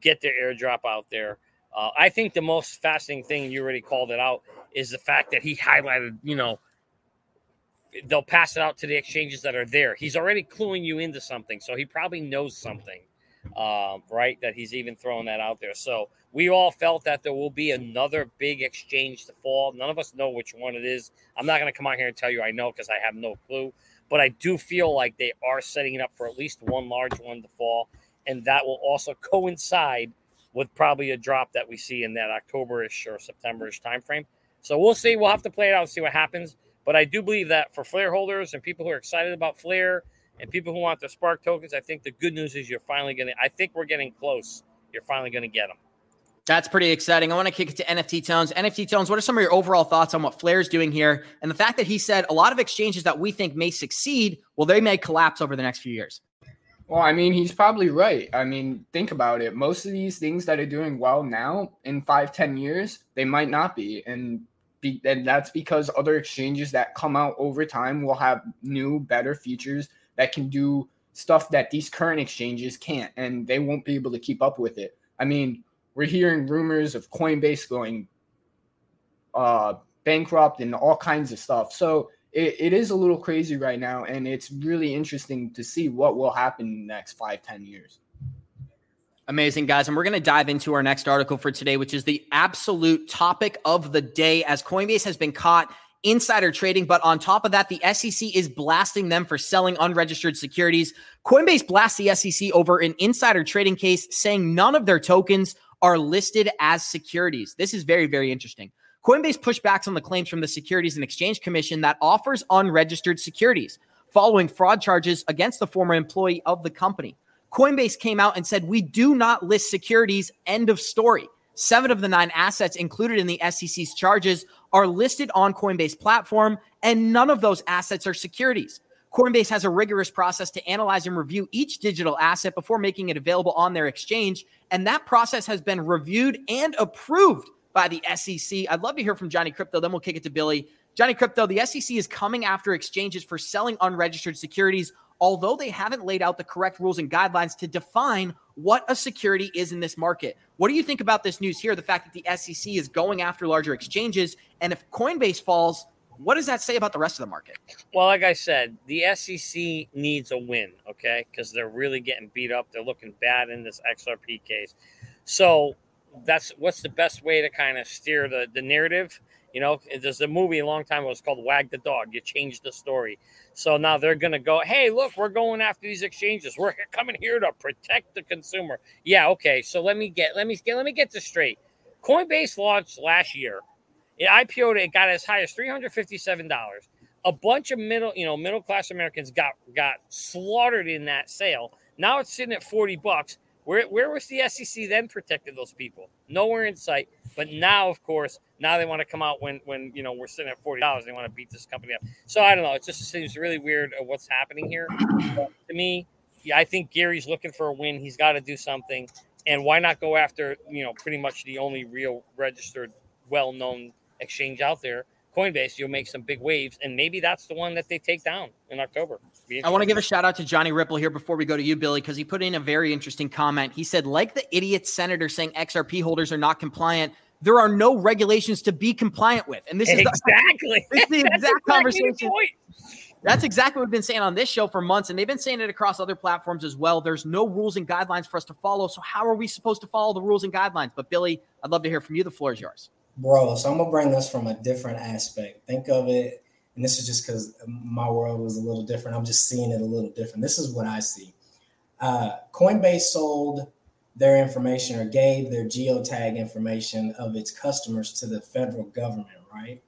[SPEAKER 3] get their airdrop out there. Uh, I think the most fascinating thing, you already called it out, is the fact that he highlighted, you know, they'll pass it out to the exchanges that are there. He's already cluing you into something, so he probably knows something, um, right? That he's even throwing that out there. So we all felt that there will be another big exchange to fall. None of us know which one it is. I'm not going to come out here and tell you I know because I have no clue but I do feel like they are setting it up for at least one large one to fall, and that will also coincide with probably a drop that we see in that Octoberish or Septemberish timeframe. So we'll see. We'll have to play it out and see what happens. But I do believe that for Flare holders and people who are excited about Flare and people who want the Spark tokens, I think the good news is you're finally going to. I think we're getting close. You're finally going to get them.
[SPEAKER 2] That's pretty exciting. I want to kick it to NFT Tones. NFT Tones, what are some of your overall thoughts on what Flare's doing here? And the fact that he said a lot of exchanges that we think may succeed, well, they may collapse over the next few years.
[SPEAKER 5] Well, I mean, he's probably right. I mean, think about it. Most of these things that are doing well now in five, ten years, they might not be. And be, and that's because other exchanges that come out over time will have new, better features that can do stuff that these current exchanges can't, and they won't be able to keep up with it. I mean, we're hearing rumors of Coinbase going uh, bankrupt and all kinds of stuff. So it, it is a little crazy right now, and it's really interesting to see what will happen in the next five, ten years.
[SPEAKER 2] Amazing, guys. And we're going to dive into our next article for today, which is the absolute topic of the day as Coinbase has been caught insider trading. But on top of that, the SEC is blasting them for selling unregistered securities. Coinbase blasts the SEC over an insider trading case, saying none of their tokens are listed as securities. This is very, very interesting. Coinbase pushbacks on the claims from the Securities and Exchange Commission that offers unregistered securities following fraud charges against the former employee of the company. Coinbase came out and said, We do not list securities. End of story. Seven of the nine assets included in the SEC's charges are listed on Coinbase platform, and none of those assets are securities. Coinbase has a rigorous process to analyze and review each digital asset before making it available on their exchange. And that process has been reviewed and approved by the SEC. I'd love to hear from Johnny Crypto. Then we'll kick it to Billy. Johnny Crypto, the SEC is coming after exchanges for selling unregistered securities, although they haven't laid out the correct rules and guidelines to define what a security is in this market. What do you think about this news here? The fact that the SEC is going after larger exchanges, and if Coinbase falls, what does that say about the rest of the market?
[SPEAKER 3] Well, like I said, the SEC needs a win, okay? Because they're really getting beat up. They're looking bad in this XRP case. So that's what's the best way to kind of steer the, the narrative. You know, there's a movie a long time ago. It's called Wag the Dog. You change the story. So now they're going to go, hey, look, we're going after these exchanges. We're coming here to protect the consumer. Yeah, okay. So let me get let me get let me get this straight. Coinbase launched last year it IPO'd, it got as high as $357. A bunch of middle, you know, middle class Americans got got slaughtered in that sale. Now it's sitting at 40 bucks. Where, where was the SEC then protected those people? Nowhere in sight. But now, of course, now they want to come out when when you know we're sitting at forty dollars. They want to beat this company up. So I don't know. It just seems really weird what's happening here. But to me, yeah, I think Gary's looking for a win. He's got to do something. And why not go after you know pretty much the only real registered, well-known exchange out there, Coinbase, you'll make some big waves, and maybe that's the one that they take down in October.
[SPEAKER 2] I want to give a shout out to Johnny Ripple here before we go to you, Billy, because he put in a very interesting comment. He said, like the idiot senator saying XRP holders are not compliant, there are no regulations to be compliant with. And this is
[SPEAKER 3] exactly
[SPEAKER 2] the, the exact exactly conversation. The That's exactly what we've been saying on this show for months, and they've been saying it across other platforms as well. There's no rules and guidelines for us to follow. So, how are we supposed to follow the rules and guidelines? But, Billy, I'd love to hear from you. The floor is yours.
[SPEAKER 4] Bro, so I'm going to bring this from a different aspect. Think of it, and this is just because my world was a little different. I'm just seeing it a little different. This is what I see. Uh, Coinbase sold their information or gave their geotag information of its customers to the federal government, right?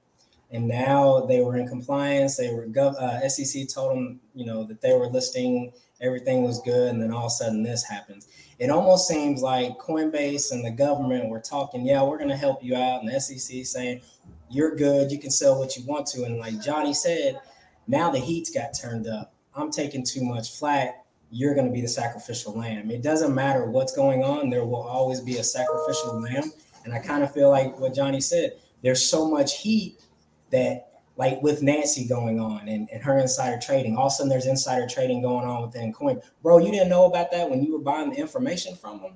[SPEAKER 4] and now they were in compliance. They were gov- uh, SEC told them, you know, that they were listing everything was good, and then all of a sudden this happens. It almost seems like Coinbase and the government were talking, yeah, we're going to help you out, and the SEC saying you're good, you can sell what you want to, and like Johnny said, now the heat's got turned up. I'm taking too much flack. You're going to be the sacrificial lamb. It doesn't matter what's going on. There will always be a sacrificial lamb. And I kind of feel like what Johnny said. There's so much heat that like with Nancy going on and, and her insider trading, all of a sudden there's insider trading going on within Coin. Bro, you didn't know about that when you were buying the information from them?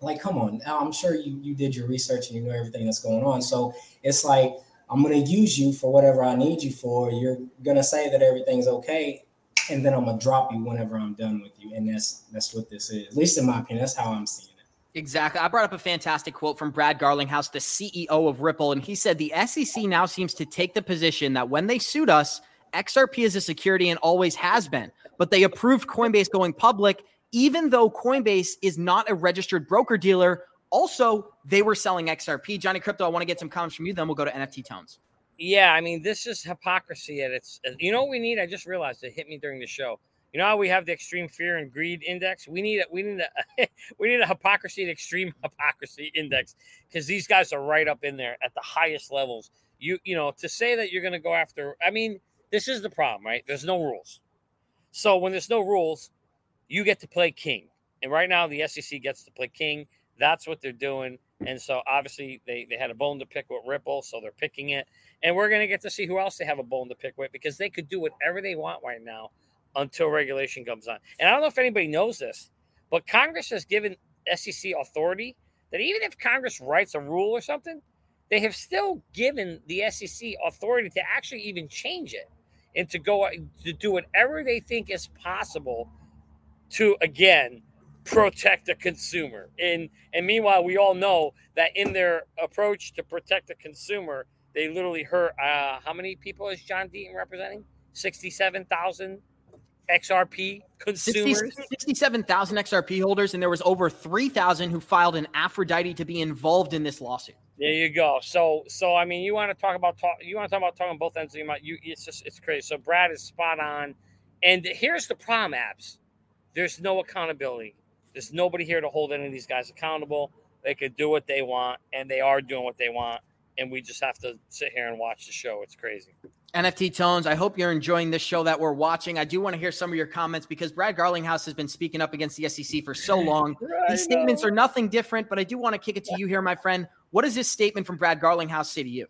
[SPEAKER 4] Like, come on. I'm sure you you did your research and you know everything that's going on. So it's like I'm gonna use you for whatever I need you for. You're gonna say that everything's okay, and then I'm gonna drop you whenever I'm done with you. And that's that's what this is. At least in my opinion, that's how I'm seeing it.
[SPEAKER 2] Exactly. I brought up a fantastic quote from Brad Garlinghouse, the CEO of Ripple, and he said the SEC now seems to take the position that when they sued us, XRP is a security and always has been. But they approved Coinbase going public, even though Coinbase is not a registered broker dealer. Also, they were selling XRP. Johnny Crypto, I want to get some comments from you. Then we'll go to NFT tones.
[SPEAKER 3] Yeah, I mean, this is hypocrisy at its. Uh, you know what we need? I just realized it hit me during the show. You know how we have the extreme fear and greed index? We need a, we need a we need a hypocrisy and extreme hypocrisy index because these guys are right up in there at the highest levels. You you know to say that you're going to go after. I mean, this is the problem, right? There's no rules. So when there's no rules, you get to play king. And right now the SEC gets to play king. That's what they're doing. And so obviously they, they had a bone to pick with Ripple, so they're picking it. And we're going to get to see who else they have a bone to pick with because they could do whatever they want right now until regulation comes on. And I don't know if anybody knows this, but Congress has given SEC authority that even if Congress writes a rule or something, they have still given the SEC authority to actually even change it and to go to do whatever they think is possible to again protect the consumer. And and meanwhile, we all know that in their approach to protect the consumer, they literally hurt uh, how many people is John Deaton representing? Sixty-seven thousand XRP consumers. 60,
[SPEAKER 2] 67,000 XRP holders, and there was over 3,000 who filed an affidavit to be involved in this lawsuit.
[SPEAKER 3] There you go. So, so I mean, you want to talk about talk, you want to talk about talking both ends of your mouth. You, it's just it's crazy. So Brad is spot on, and here's the problem, Abs. There's no accountability. There's nobody here to hold any of these guys accountable. They could do what they want, and they are doing what they want, and we just have to sit here and watch the show. It's crazy.
[SPEAKER 2] NFT Tones, I hope you're enjoying this show that we're watching. I do want to hear some of your comments because Brad Garlinghouse has been speaking up against the SEC for so long. These statements are nothing different, but I do want to kick it to you here, my friend. What does this statement from Brad Garlinghouse say to you?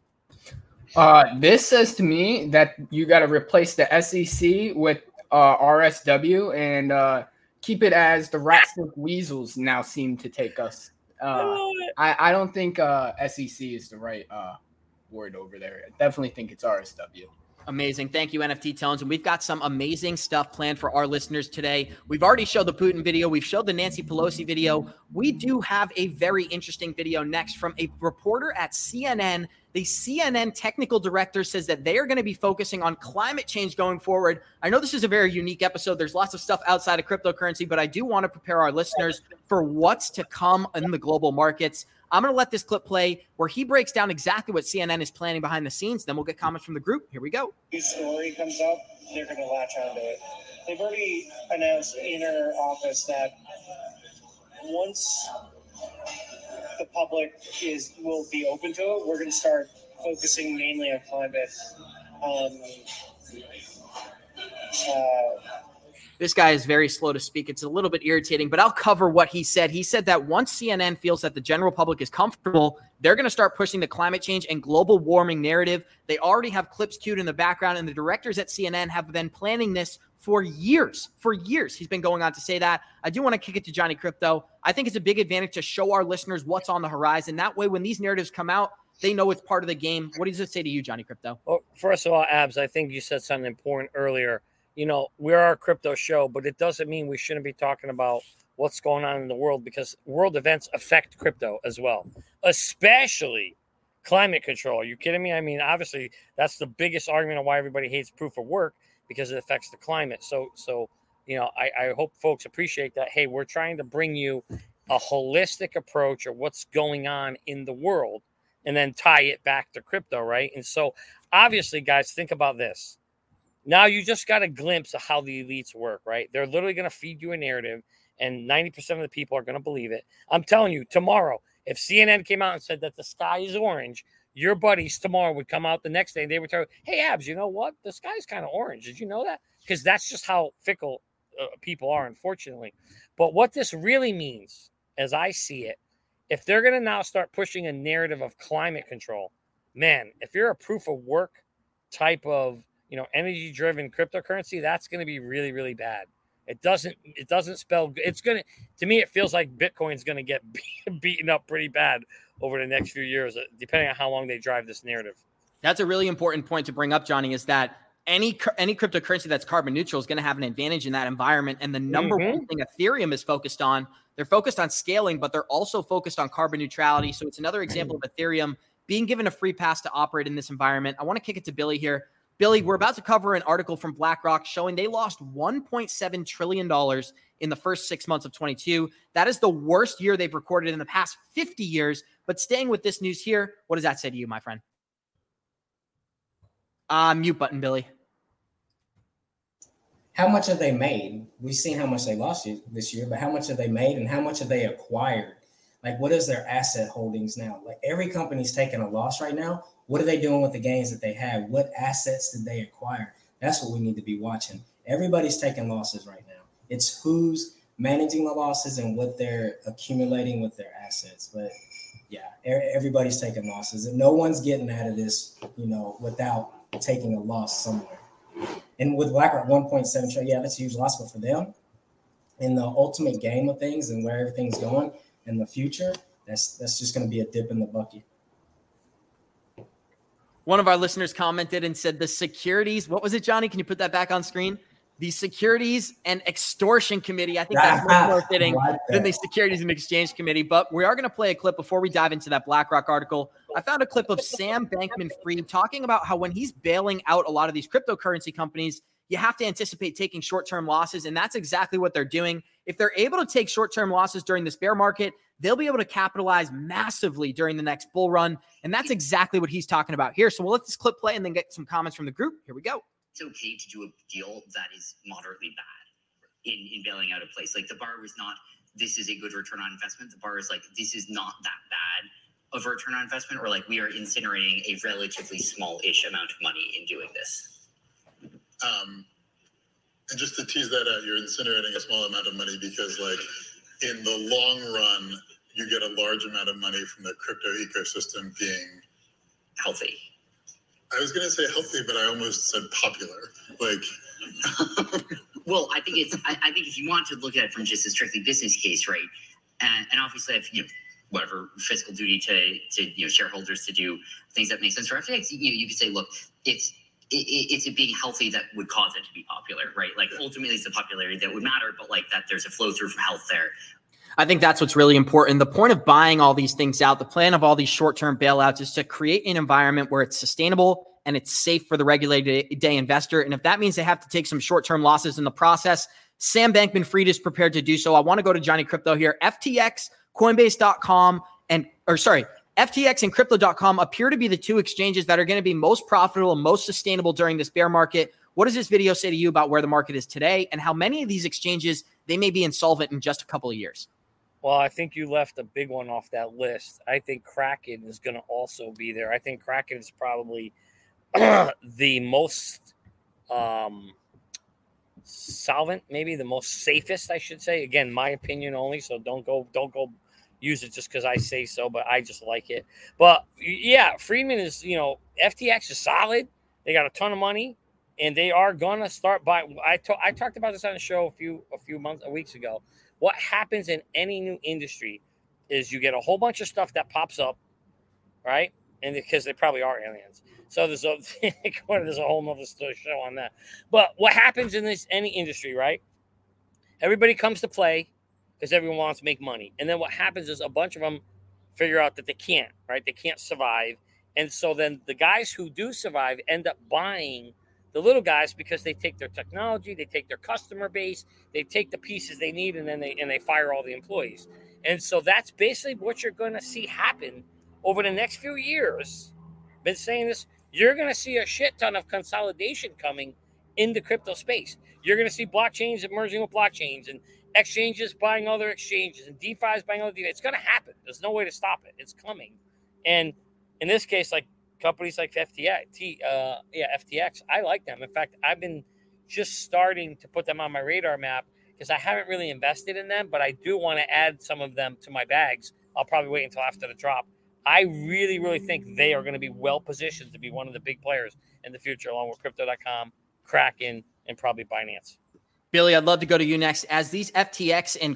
[SPEAKER 5] Uh, this says to me that you got to replace the SEC with uh, RSW and uh, keep it as the rat and weasels now seem to take us. Uh, I, I, don't think uh, SEC is the right uh, word over there. I definitely think it's RSW.
[SPEAKER 2] Amazing. Thank you, NFT Tones. And we've got some amazing stuff planned for our listeners today. We've already showed the Putin video, we've showed the Nancy Pelosi video. We do have a very interesting video next from a reporter at CNN. The CNN technical director says that they are going to be focusing on climate change going forward. I know this is a very unique episode. There's lots of stuff outside of cryptocurrency, but I do want to prepare our listeners for what's to come in the global markets. I'm going to let this clip play where he breaks down exactly what CNN is planning behind the scenes. Then we'll get comments from the group. Here we go.
[SPEAKER 7] New story comes up, they're going to latch onto it. They've already announced inner office that once the public is will be open to it, we're going to start focusing mainly on climate. Um,
[SPEAKER 2] uh, this guy is very slow to speak. It's a little bit irritating, but I'll cover what he said. He said that once CNN feels that the general public is comfortable, they're going to start pushing the climate change and global warming narrative. They already have clips queued in the background, and the directors at CNN have been planning this for years. For years, he's been going on to say that. I do want to kick it to Johnny Crypto. I think it's a big advantage to show our listeners what's on the horizon. That way, when these narratives come out, They know it's part of the game. What does it say to you, Johnny Crypto?
[SPEAKER 3] Well, first of all, Abs, I think you said something important earlier. You know, we're a crypto show, but it doesn't mean we shouldn't be talking about what's going on in the world because world events affect crypto as well, especially climate control. Are you kidding me? I mean, obviously, that's the biggest argument of why everybody hates proof of work because it affects the climate. So, so you know, I, I hope folks appreciate that. Hey, we're trying to bring you a holistic approach of what's going on in the world and then tie it back to crypto, right? And so, obviously, guys, think about this. Now you just got a glimpse of how the elites work, right? They're literally going to feed you a narrative, and 90% of the people are going to believe it. I'm telling you, tomorrow, if CNN came out and said that the sky is orange, your buddies tomorrow would come out the next day and they would tell hey, Abs, you know what? The sky's kind of orange. Did you know that? Because that's just how fickle uh, people are, unfortunately. But what this really means, as I see it, if they're going to now start pushing a narrative of climate control, man, if you're a proof of work type of you know energy driven cryptocurrency, that's going to be really really bad. It doesn't it doesn't spell it's going to to me it feels like Bitcoin's going to get beaten up pretty bad over the next few years, uh, depending on how long they drive this narrative.
[SPEAKER 2] That's a really important point to bring up, Johnny. Is that any any cryptocurrency that's carbon neutral is going to have an advantage in that environment. And the number mm-hmm. one thing Ethereum is focused on, they're focused on scaling, but they're also focused on carbon neutrality. So it's another example of Ethereum being given a free pass to operate in this environment. I want to kick it to Billy here. Billy, we're about to cover an article from BlackRock showing they lost $1.7 trillion in the first six months of 22. That is the worst year they've recorded in the past 50 years. But staying with this news here, what does that say to you, my friend? Uh, mute button, Billy.
[SPEAKER 4] How much have they made? We've seen how much they lost this year, but how much have they made and how much have they acquired? Like, what is their asset holdings now? Like, every company's taking a loss right now. What are they doing with the gains that they had? What assets did they acquire? That's what we need to be watching. Everybody's taking losses right now. It's who's managing the losses and what they're accumulating with their assets. But yeah, everybody's taking losses, and no one's getting out of this, you know, without taking a loss somewhere. And with BlackRock 1.7 trillion, yeah, that's a huge loss, but for them, in the ultimate game of things and where everything's going in the future, that's that's just going to be a dip in the bucket.
[SPEAKER 2] One of our listeners commented and said the securities. What was it, Johnny? Can you put that back on screen? The Securities and Extortion Committee. I think that's much more fitting than the Securities and Exchange Committee. But we are going to play a clip before we dive into that BlackRock article. I found a clip of Sam Bankman Fried talking about how when he's bailing out a lot of these cryptocurrency companies, you have to anticipate taking short term losses. And that's exactly what they're doing. If they're able to take short term losses during this bear market, they'll be able to capitalize massively during the next bull run. And that's exactly what he's talking about here. So we'll let this clip play and then get some comments from the group. Here we go
[SPEAKER 8] it's okay to do a deal that is moderately bad in, in bailing out a place. Like the bar was not, this is a good return on investment. The bar is like, this is not that bad of a return on investment, or like we are incinerating a relatively small ish amount of money in doing this.
[SPEAKER 9] Um, and just to tease that out, you're incinerating a small amount of money because, like, in the long run, you get a large amount of money from the crypto ecosystem being
[SPEAKER 8] healthy.
[SPEAKER 9] I was going to say healthy, but I almost said popular. Like,
[SPEAKER 8] well, I think it's. I, I, think if you want to look at it from just a strictly business case, right, and, and obviously, if you know, whatever fiscal duty to to you know shareholders to do things that make sense for FTX, you know, you could say, look, it's it, it's it being healthy that would cause it to be popular, right? Like ultimately, it's the popularity that would matter, but like that there's a flow through from health there.
[SPEAKER 2] I think that's what's really important. The point of buying all these things out, the plan of all these short term bailouts is to create an environment where it's sustainable and it's safe for the regulated day investor. And if that means they have to take some short term losses in the process, Sam Bankman Fried is prepared to do so. I want to go to Johnny Crypto here. FTX, Coinbase.com, and, or sorry, FTX and crypto.com appear to be the two exchanges that are going to be most profitable and most sustainable during this bear market. What does this video say to you about where the market is today and how many of these exchanges they may be insolvent in just a couple of years?
[SPEAKER 3] Well, I think you left a big one off that list. I think Kraken is going to also be there. I think Kraken is probably the most um, solvent, maybe the most safest, I should say. Again, my opinion only. So don't go, don't go use it just because I say so, but I just like it. But yeah, Friedman is, you know, FTX is solid. They got a ton of money, and they are gonna start by. I to, I talked about this on the show a few a few months, a weeks ago. What happens in any new industry is you get a whole bunch of stuff that pops up, right? and because they probably are aliens. So there's a there's a whole nother show on that. But what happens in this any industry, right? Everybody comes to play because everyone wants to make money, and then what happens is a bunch of them figure out that they can't, right? They can't survive, and so then the guys who do survive end up buying the little guys because they take their technology, they take their customer base, they take the pieces they need, and then they and they fire all the employees. And so that's basically what you're going to see happen over the next few years. Been saying this, you're going to see a shit ton of consolidation coming in the crypto space. You're going to see blockchains emerging with blockchains and exchanges buying other exchanges and DeFi's buying other DeFi. It's going to happen. There's no way to stop it. It's coming. And in this case, like companies like FTX, uh, yeah, FTX, I like them. In fact, I've been just starting to put them on my radar map because I haven't really invested in them, but I do want to add some of them to my bags. I'll probably wait until after the drop. I really, really think they are going to be well positioned to be one of the big players in the future, along with Crypto.com, Kraken, and probably Binance.
[SPEAKER 2] Billy, I'd love to go to you next. As these FTX and,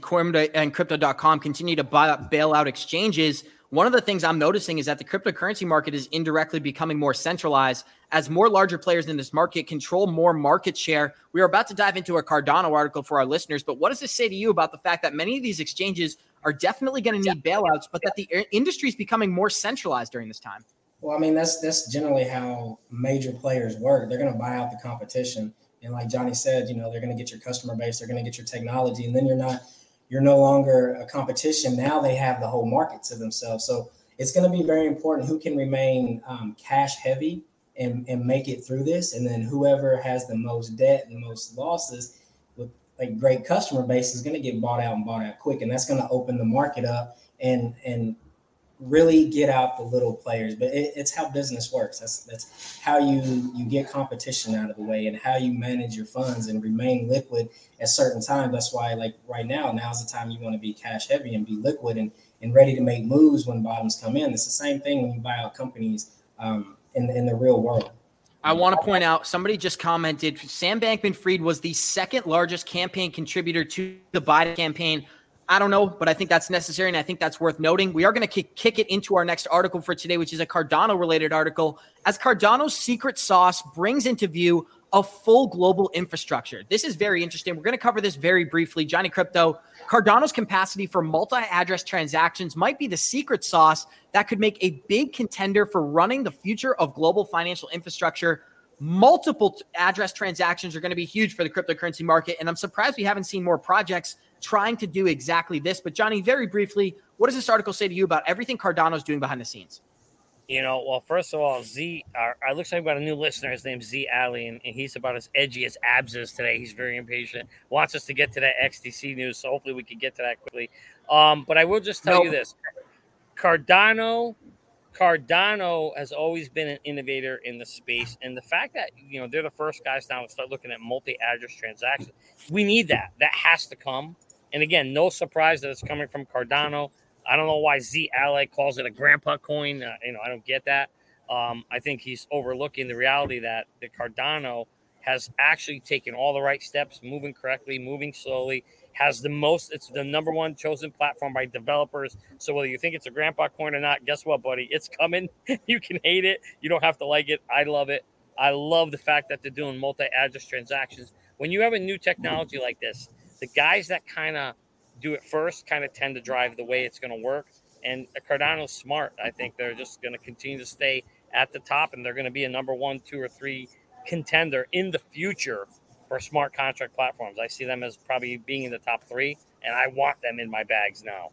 [SPEAKER 2] and Crypto.com continue to buy, bail out exchanges, one of the things I'm noticing is that the cryptocurrency market is indirectly becoming more centralized as more larger players in this market control more market share. We are about to dive into a Cardano article for our listeners, but what does this say to you about the fact that many of these exchanges are definitely going to need bailouts, but that the uh, industry is becoming more centralized during this time?
[SPEAKER 4] Well, I mean, that's that's generally how major players work. They're going to buy out the competition, and like Johnny said, you know, they're going to get your customer base, they're going to get your technology, and then you're not you're no longer a competition. Now they have the whole market to themselves. So it's going to be very important who can remain um, cash heavy and, and make it through this. And then whoever has the most debt and the most losses with a great customer base is going to get bought out and bought out quick. And that's going to open the market up and, and really get out the little players. But it, it's how business works. That's, that's how you, you get competition out of the way and how you manage your funds and remain liquid at certain times. That's why, like right now, now's the time you want to be cash heavy and be liquid and, and ready to make moves when bottoms come in. It's the same thing when you buy out companies um, in, in the real world.
[SPEAKER 2] I want to point out somebody just commented Sam Bankman Fried was the second largest campaign contributor to the Biden campaign. I don't know, but I think that's necessary and I think that's worth noting. We are going to kick, kick it into our next article for today, which is a Cardano related article. As Cardano's secret sauce brings into view a full global infrastructure. This is very interesting. We're going to cover this very briefly. Johnny Crypto, Cardano's capacity for multi address transactions might be the secret sauce that could make a big contender for running the future of global financial infrastructure. Multiple address transactions are going to be huge for the cryptocurrency market. And I'm surprised we haven't seen more projects trying to do exactly this. But, Johnny, very briefly, what does this article say to you about everything Cardano's doing behind the scenes?
[SPEAKER 3] You know, well, first of all, Z, our, I looks like we got a new listener. His name's Z Alley, and, and, he's about as edgy as Abs is today. He's very impatient. Wants us to get to that XDC news, so hopefully we can get to that quickly. Um, but I will just tell you this: Cardano, Cardano has always been an innovator in the space, and the fact that you know they're the first guys now to start looking at multi-address transactions, we need that. That has to come. And again, no surprise that it's coming from Cardano. I don't know why Z Ally calls it a grandpa coin. Uh, you know, I don't get that. Um, I think he's overlooking the reality that the Cardano has actually taken all the right steps, moving correctly, moving slowly, has the most, it's the number one chosen platform by developers. So whether you think it's a grandpa coin or not, guess what, buddy? It's coming. you can hate it. You don't have to like it. I love it. I love the fact that they're doing multi address transactions. When you have a new technology like this, the guys that kind of do it first kind of tend to drive the way it's going to work. And Cardano's smart. I think they're just going to continue to stay at the top and they're going to be a number one, two, or three contender in the future for smart contract platforms. I see them as probably being in the top three, and I want them in my bags now.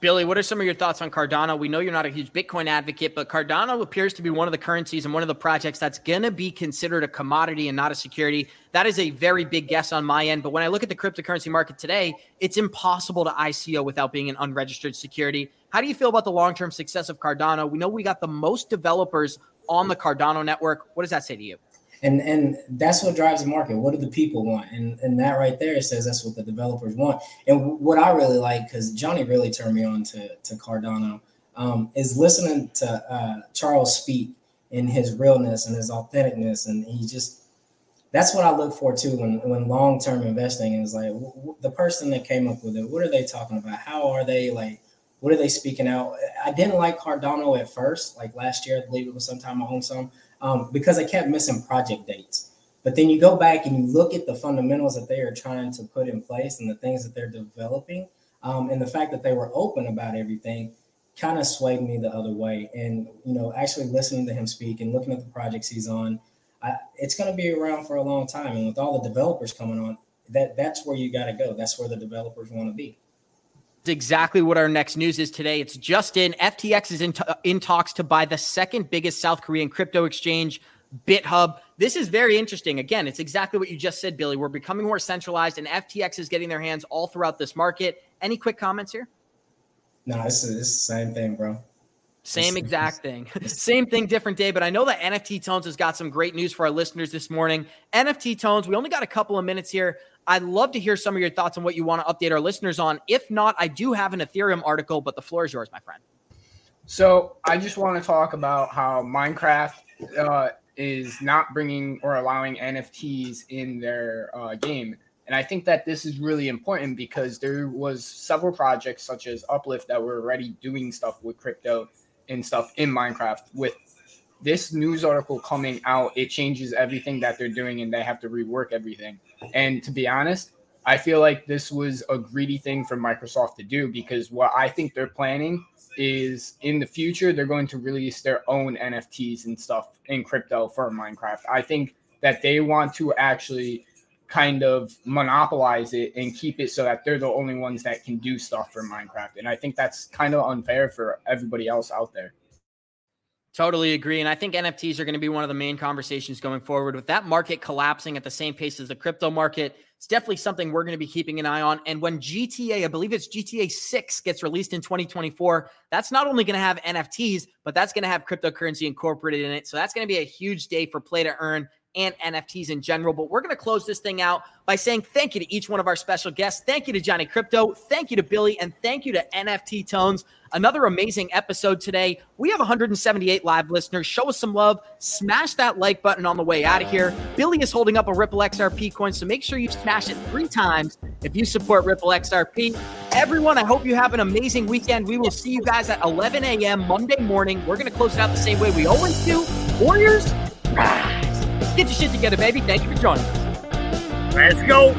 [SPEAKER 2] Billy, what are some of your thoughts on Cardano? We know you're not a huge Bitcoin advocate, but Cardano appears to be one of the currencies and one of the projects that's going to be considered a commodity and not a security. That is a very big guess on my end. But when I look at the cryptocurrency market today, it's impossible to ICO without being an unregistered security. How do you feel about the long term success of Cardano? We know we got the most developers on the Cardano network. What does that say to you?
[SPEAKER 4] And and that's what drives the market. What do the people want? And and that right there says that's what the developers want. And what i really like because johnny really turned me on to to cardano um, is listening to uh, charles speak in his realness and his authenticness. And he just that's what i look for too when when long-term investing is like w- w- the person that came up with it what are they talking about? How are they like what are they speaking out? I didn't like Cardano at first, like last year, I believe it was sometime I owned some, um, because I kept missing project dates. But then you go back and you look at the fundamentals that they are trying to put in place and the things that they're developing, um, and the fact that they were open about everything kind of swayed me the other way. And you know, actually listening to him speak and looking at the projects he's on, I, it's going to be around for a long time. And with all the developers coming on, that that's where you got to go. That's where the developers want to be
[SPEAKER 2] exactly what our next news is today. It's just in. FTX is in, t- uh, in talks to buy the second biggest South Korean crypto exchange, Bithumb. This is very interesting. Again, it's exactly what you just said, Billy. We're becoming more centralized, and FTX is getting their hands all throughout this market. Any quick comments here?
[SPEAKER 4] No, it's, it's the same thing, bro.
[SPEAKER 2] Same exact thing. Same thing, different day. But I know that NFT Tones has got some great news for our listeners this morning. NFT Tones, we only got a couple of minutes here. I'd love to hear some of your thoughts on what you want to update our listeners on. If not, I do have an Ethereum article, but the floor is yours, my friend.
[SPEAKER 5] So I just want to talk about how Minecraft uh, is not bringing or allowing NFTs in their uh, game. And I think that this is really important because there was several projects such as Uplift that were already doing stuff with crypto and stuff in Minecraft. With this news article coming out, it changes everything that they're doing and they have to rework everything. And to be honest, I feel like this was a greedy thing for Microsoft to do because what I think they're planning is in the future they're going to release their own NFTs and stuff in crypto for Minecraft. I think that they want to actually kind of monopolize it and keep it so that they're the only ones that can do stuff for Minecraft. And I think that's kind of unfair for everybody else out there.
[SPEAKER 2] Totally agree. And I think NFTs are going to be one of the main conversations going forward. With that market collapsing at the same pace as the crypto market, it's definitely something we're going to be keeping an eye on. And when GTA, I believe it's GTA 6, gets released in 2024, that's not only going to have NFTs, but that's going to have cryptocurrency incorporated in it. So that's going to be a huge day for play to earn and NFTs in general. But we're going to close this thing out by saying thank you to each one of our special guests. Thank you to Johnny Crypto. Thank you to Billy. And thank you to NFT Tones. Another amazing episode today. We have 178 live listeners. Show us some love. Smash that like button on the way out of here. Billy is holding up a Ripple XRP coin, so make sure you smash it three times if you support Ripple XRP. Everyone, I hope you have an amazing weekend. We will see you guys at 11 a.m. Monday morning. We're going to close it out the same way we always do. Warriors. Get your shit together, baby. Thank you for joining us.
[SPEAKER 3] Let's go.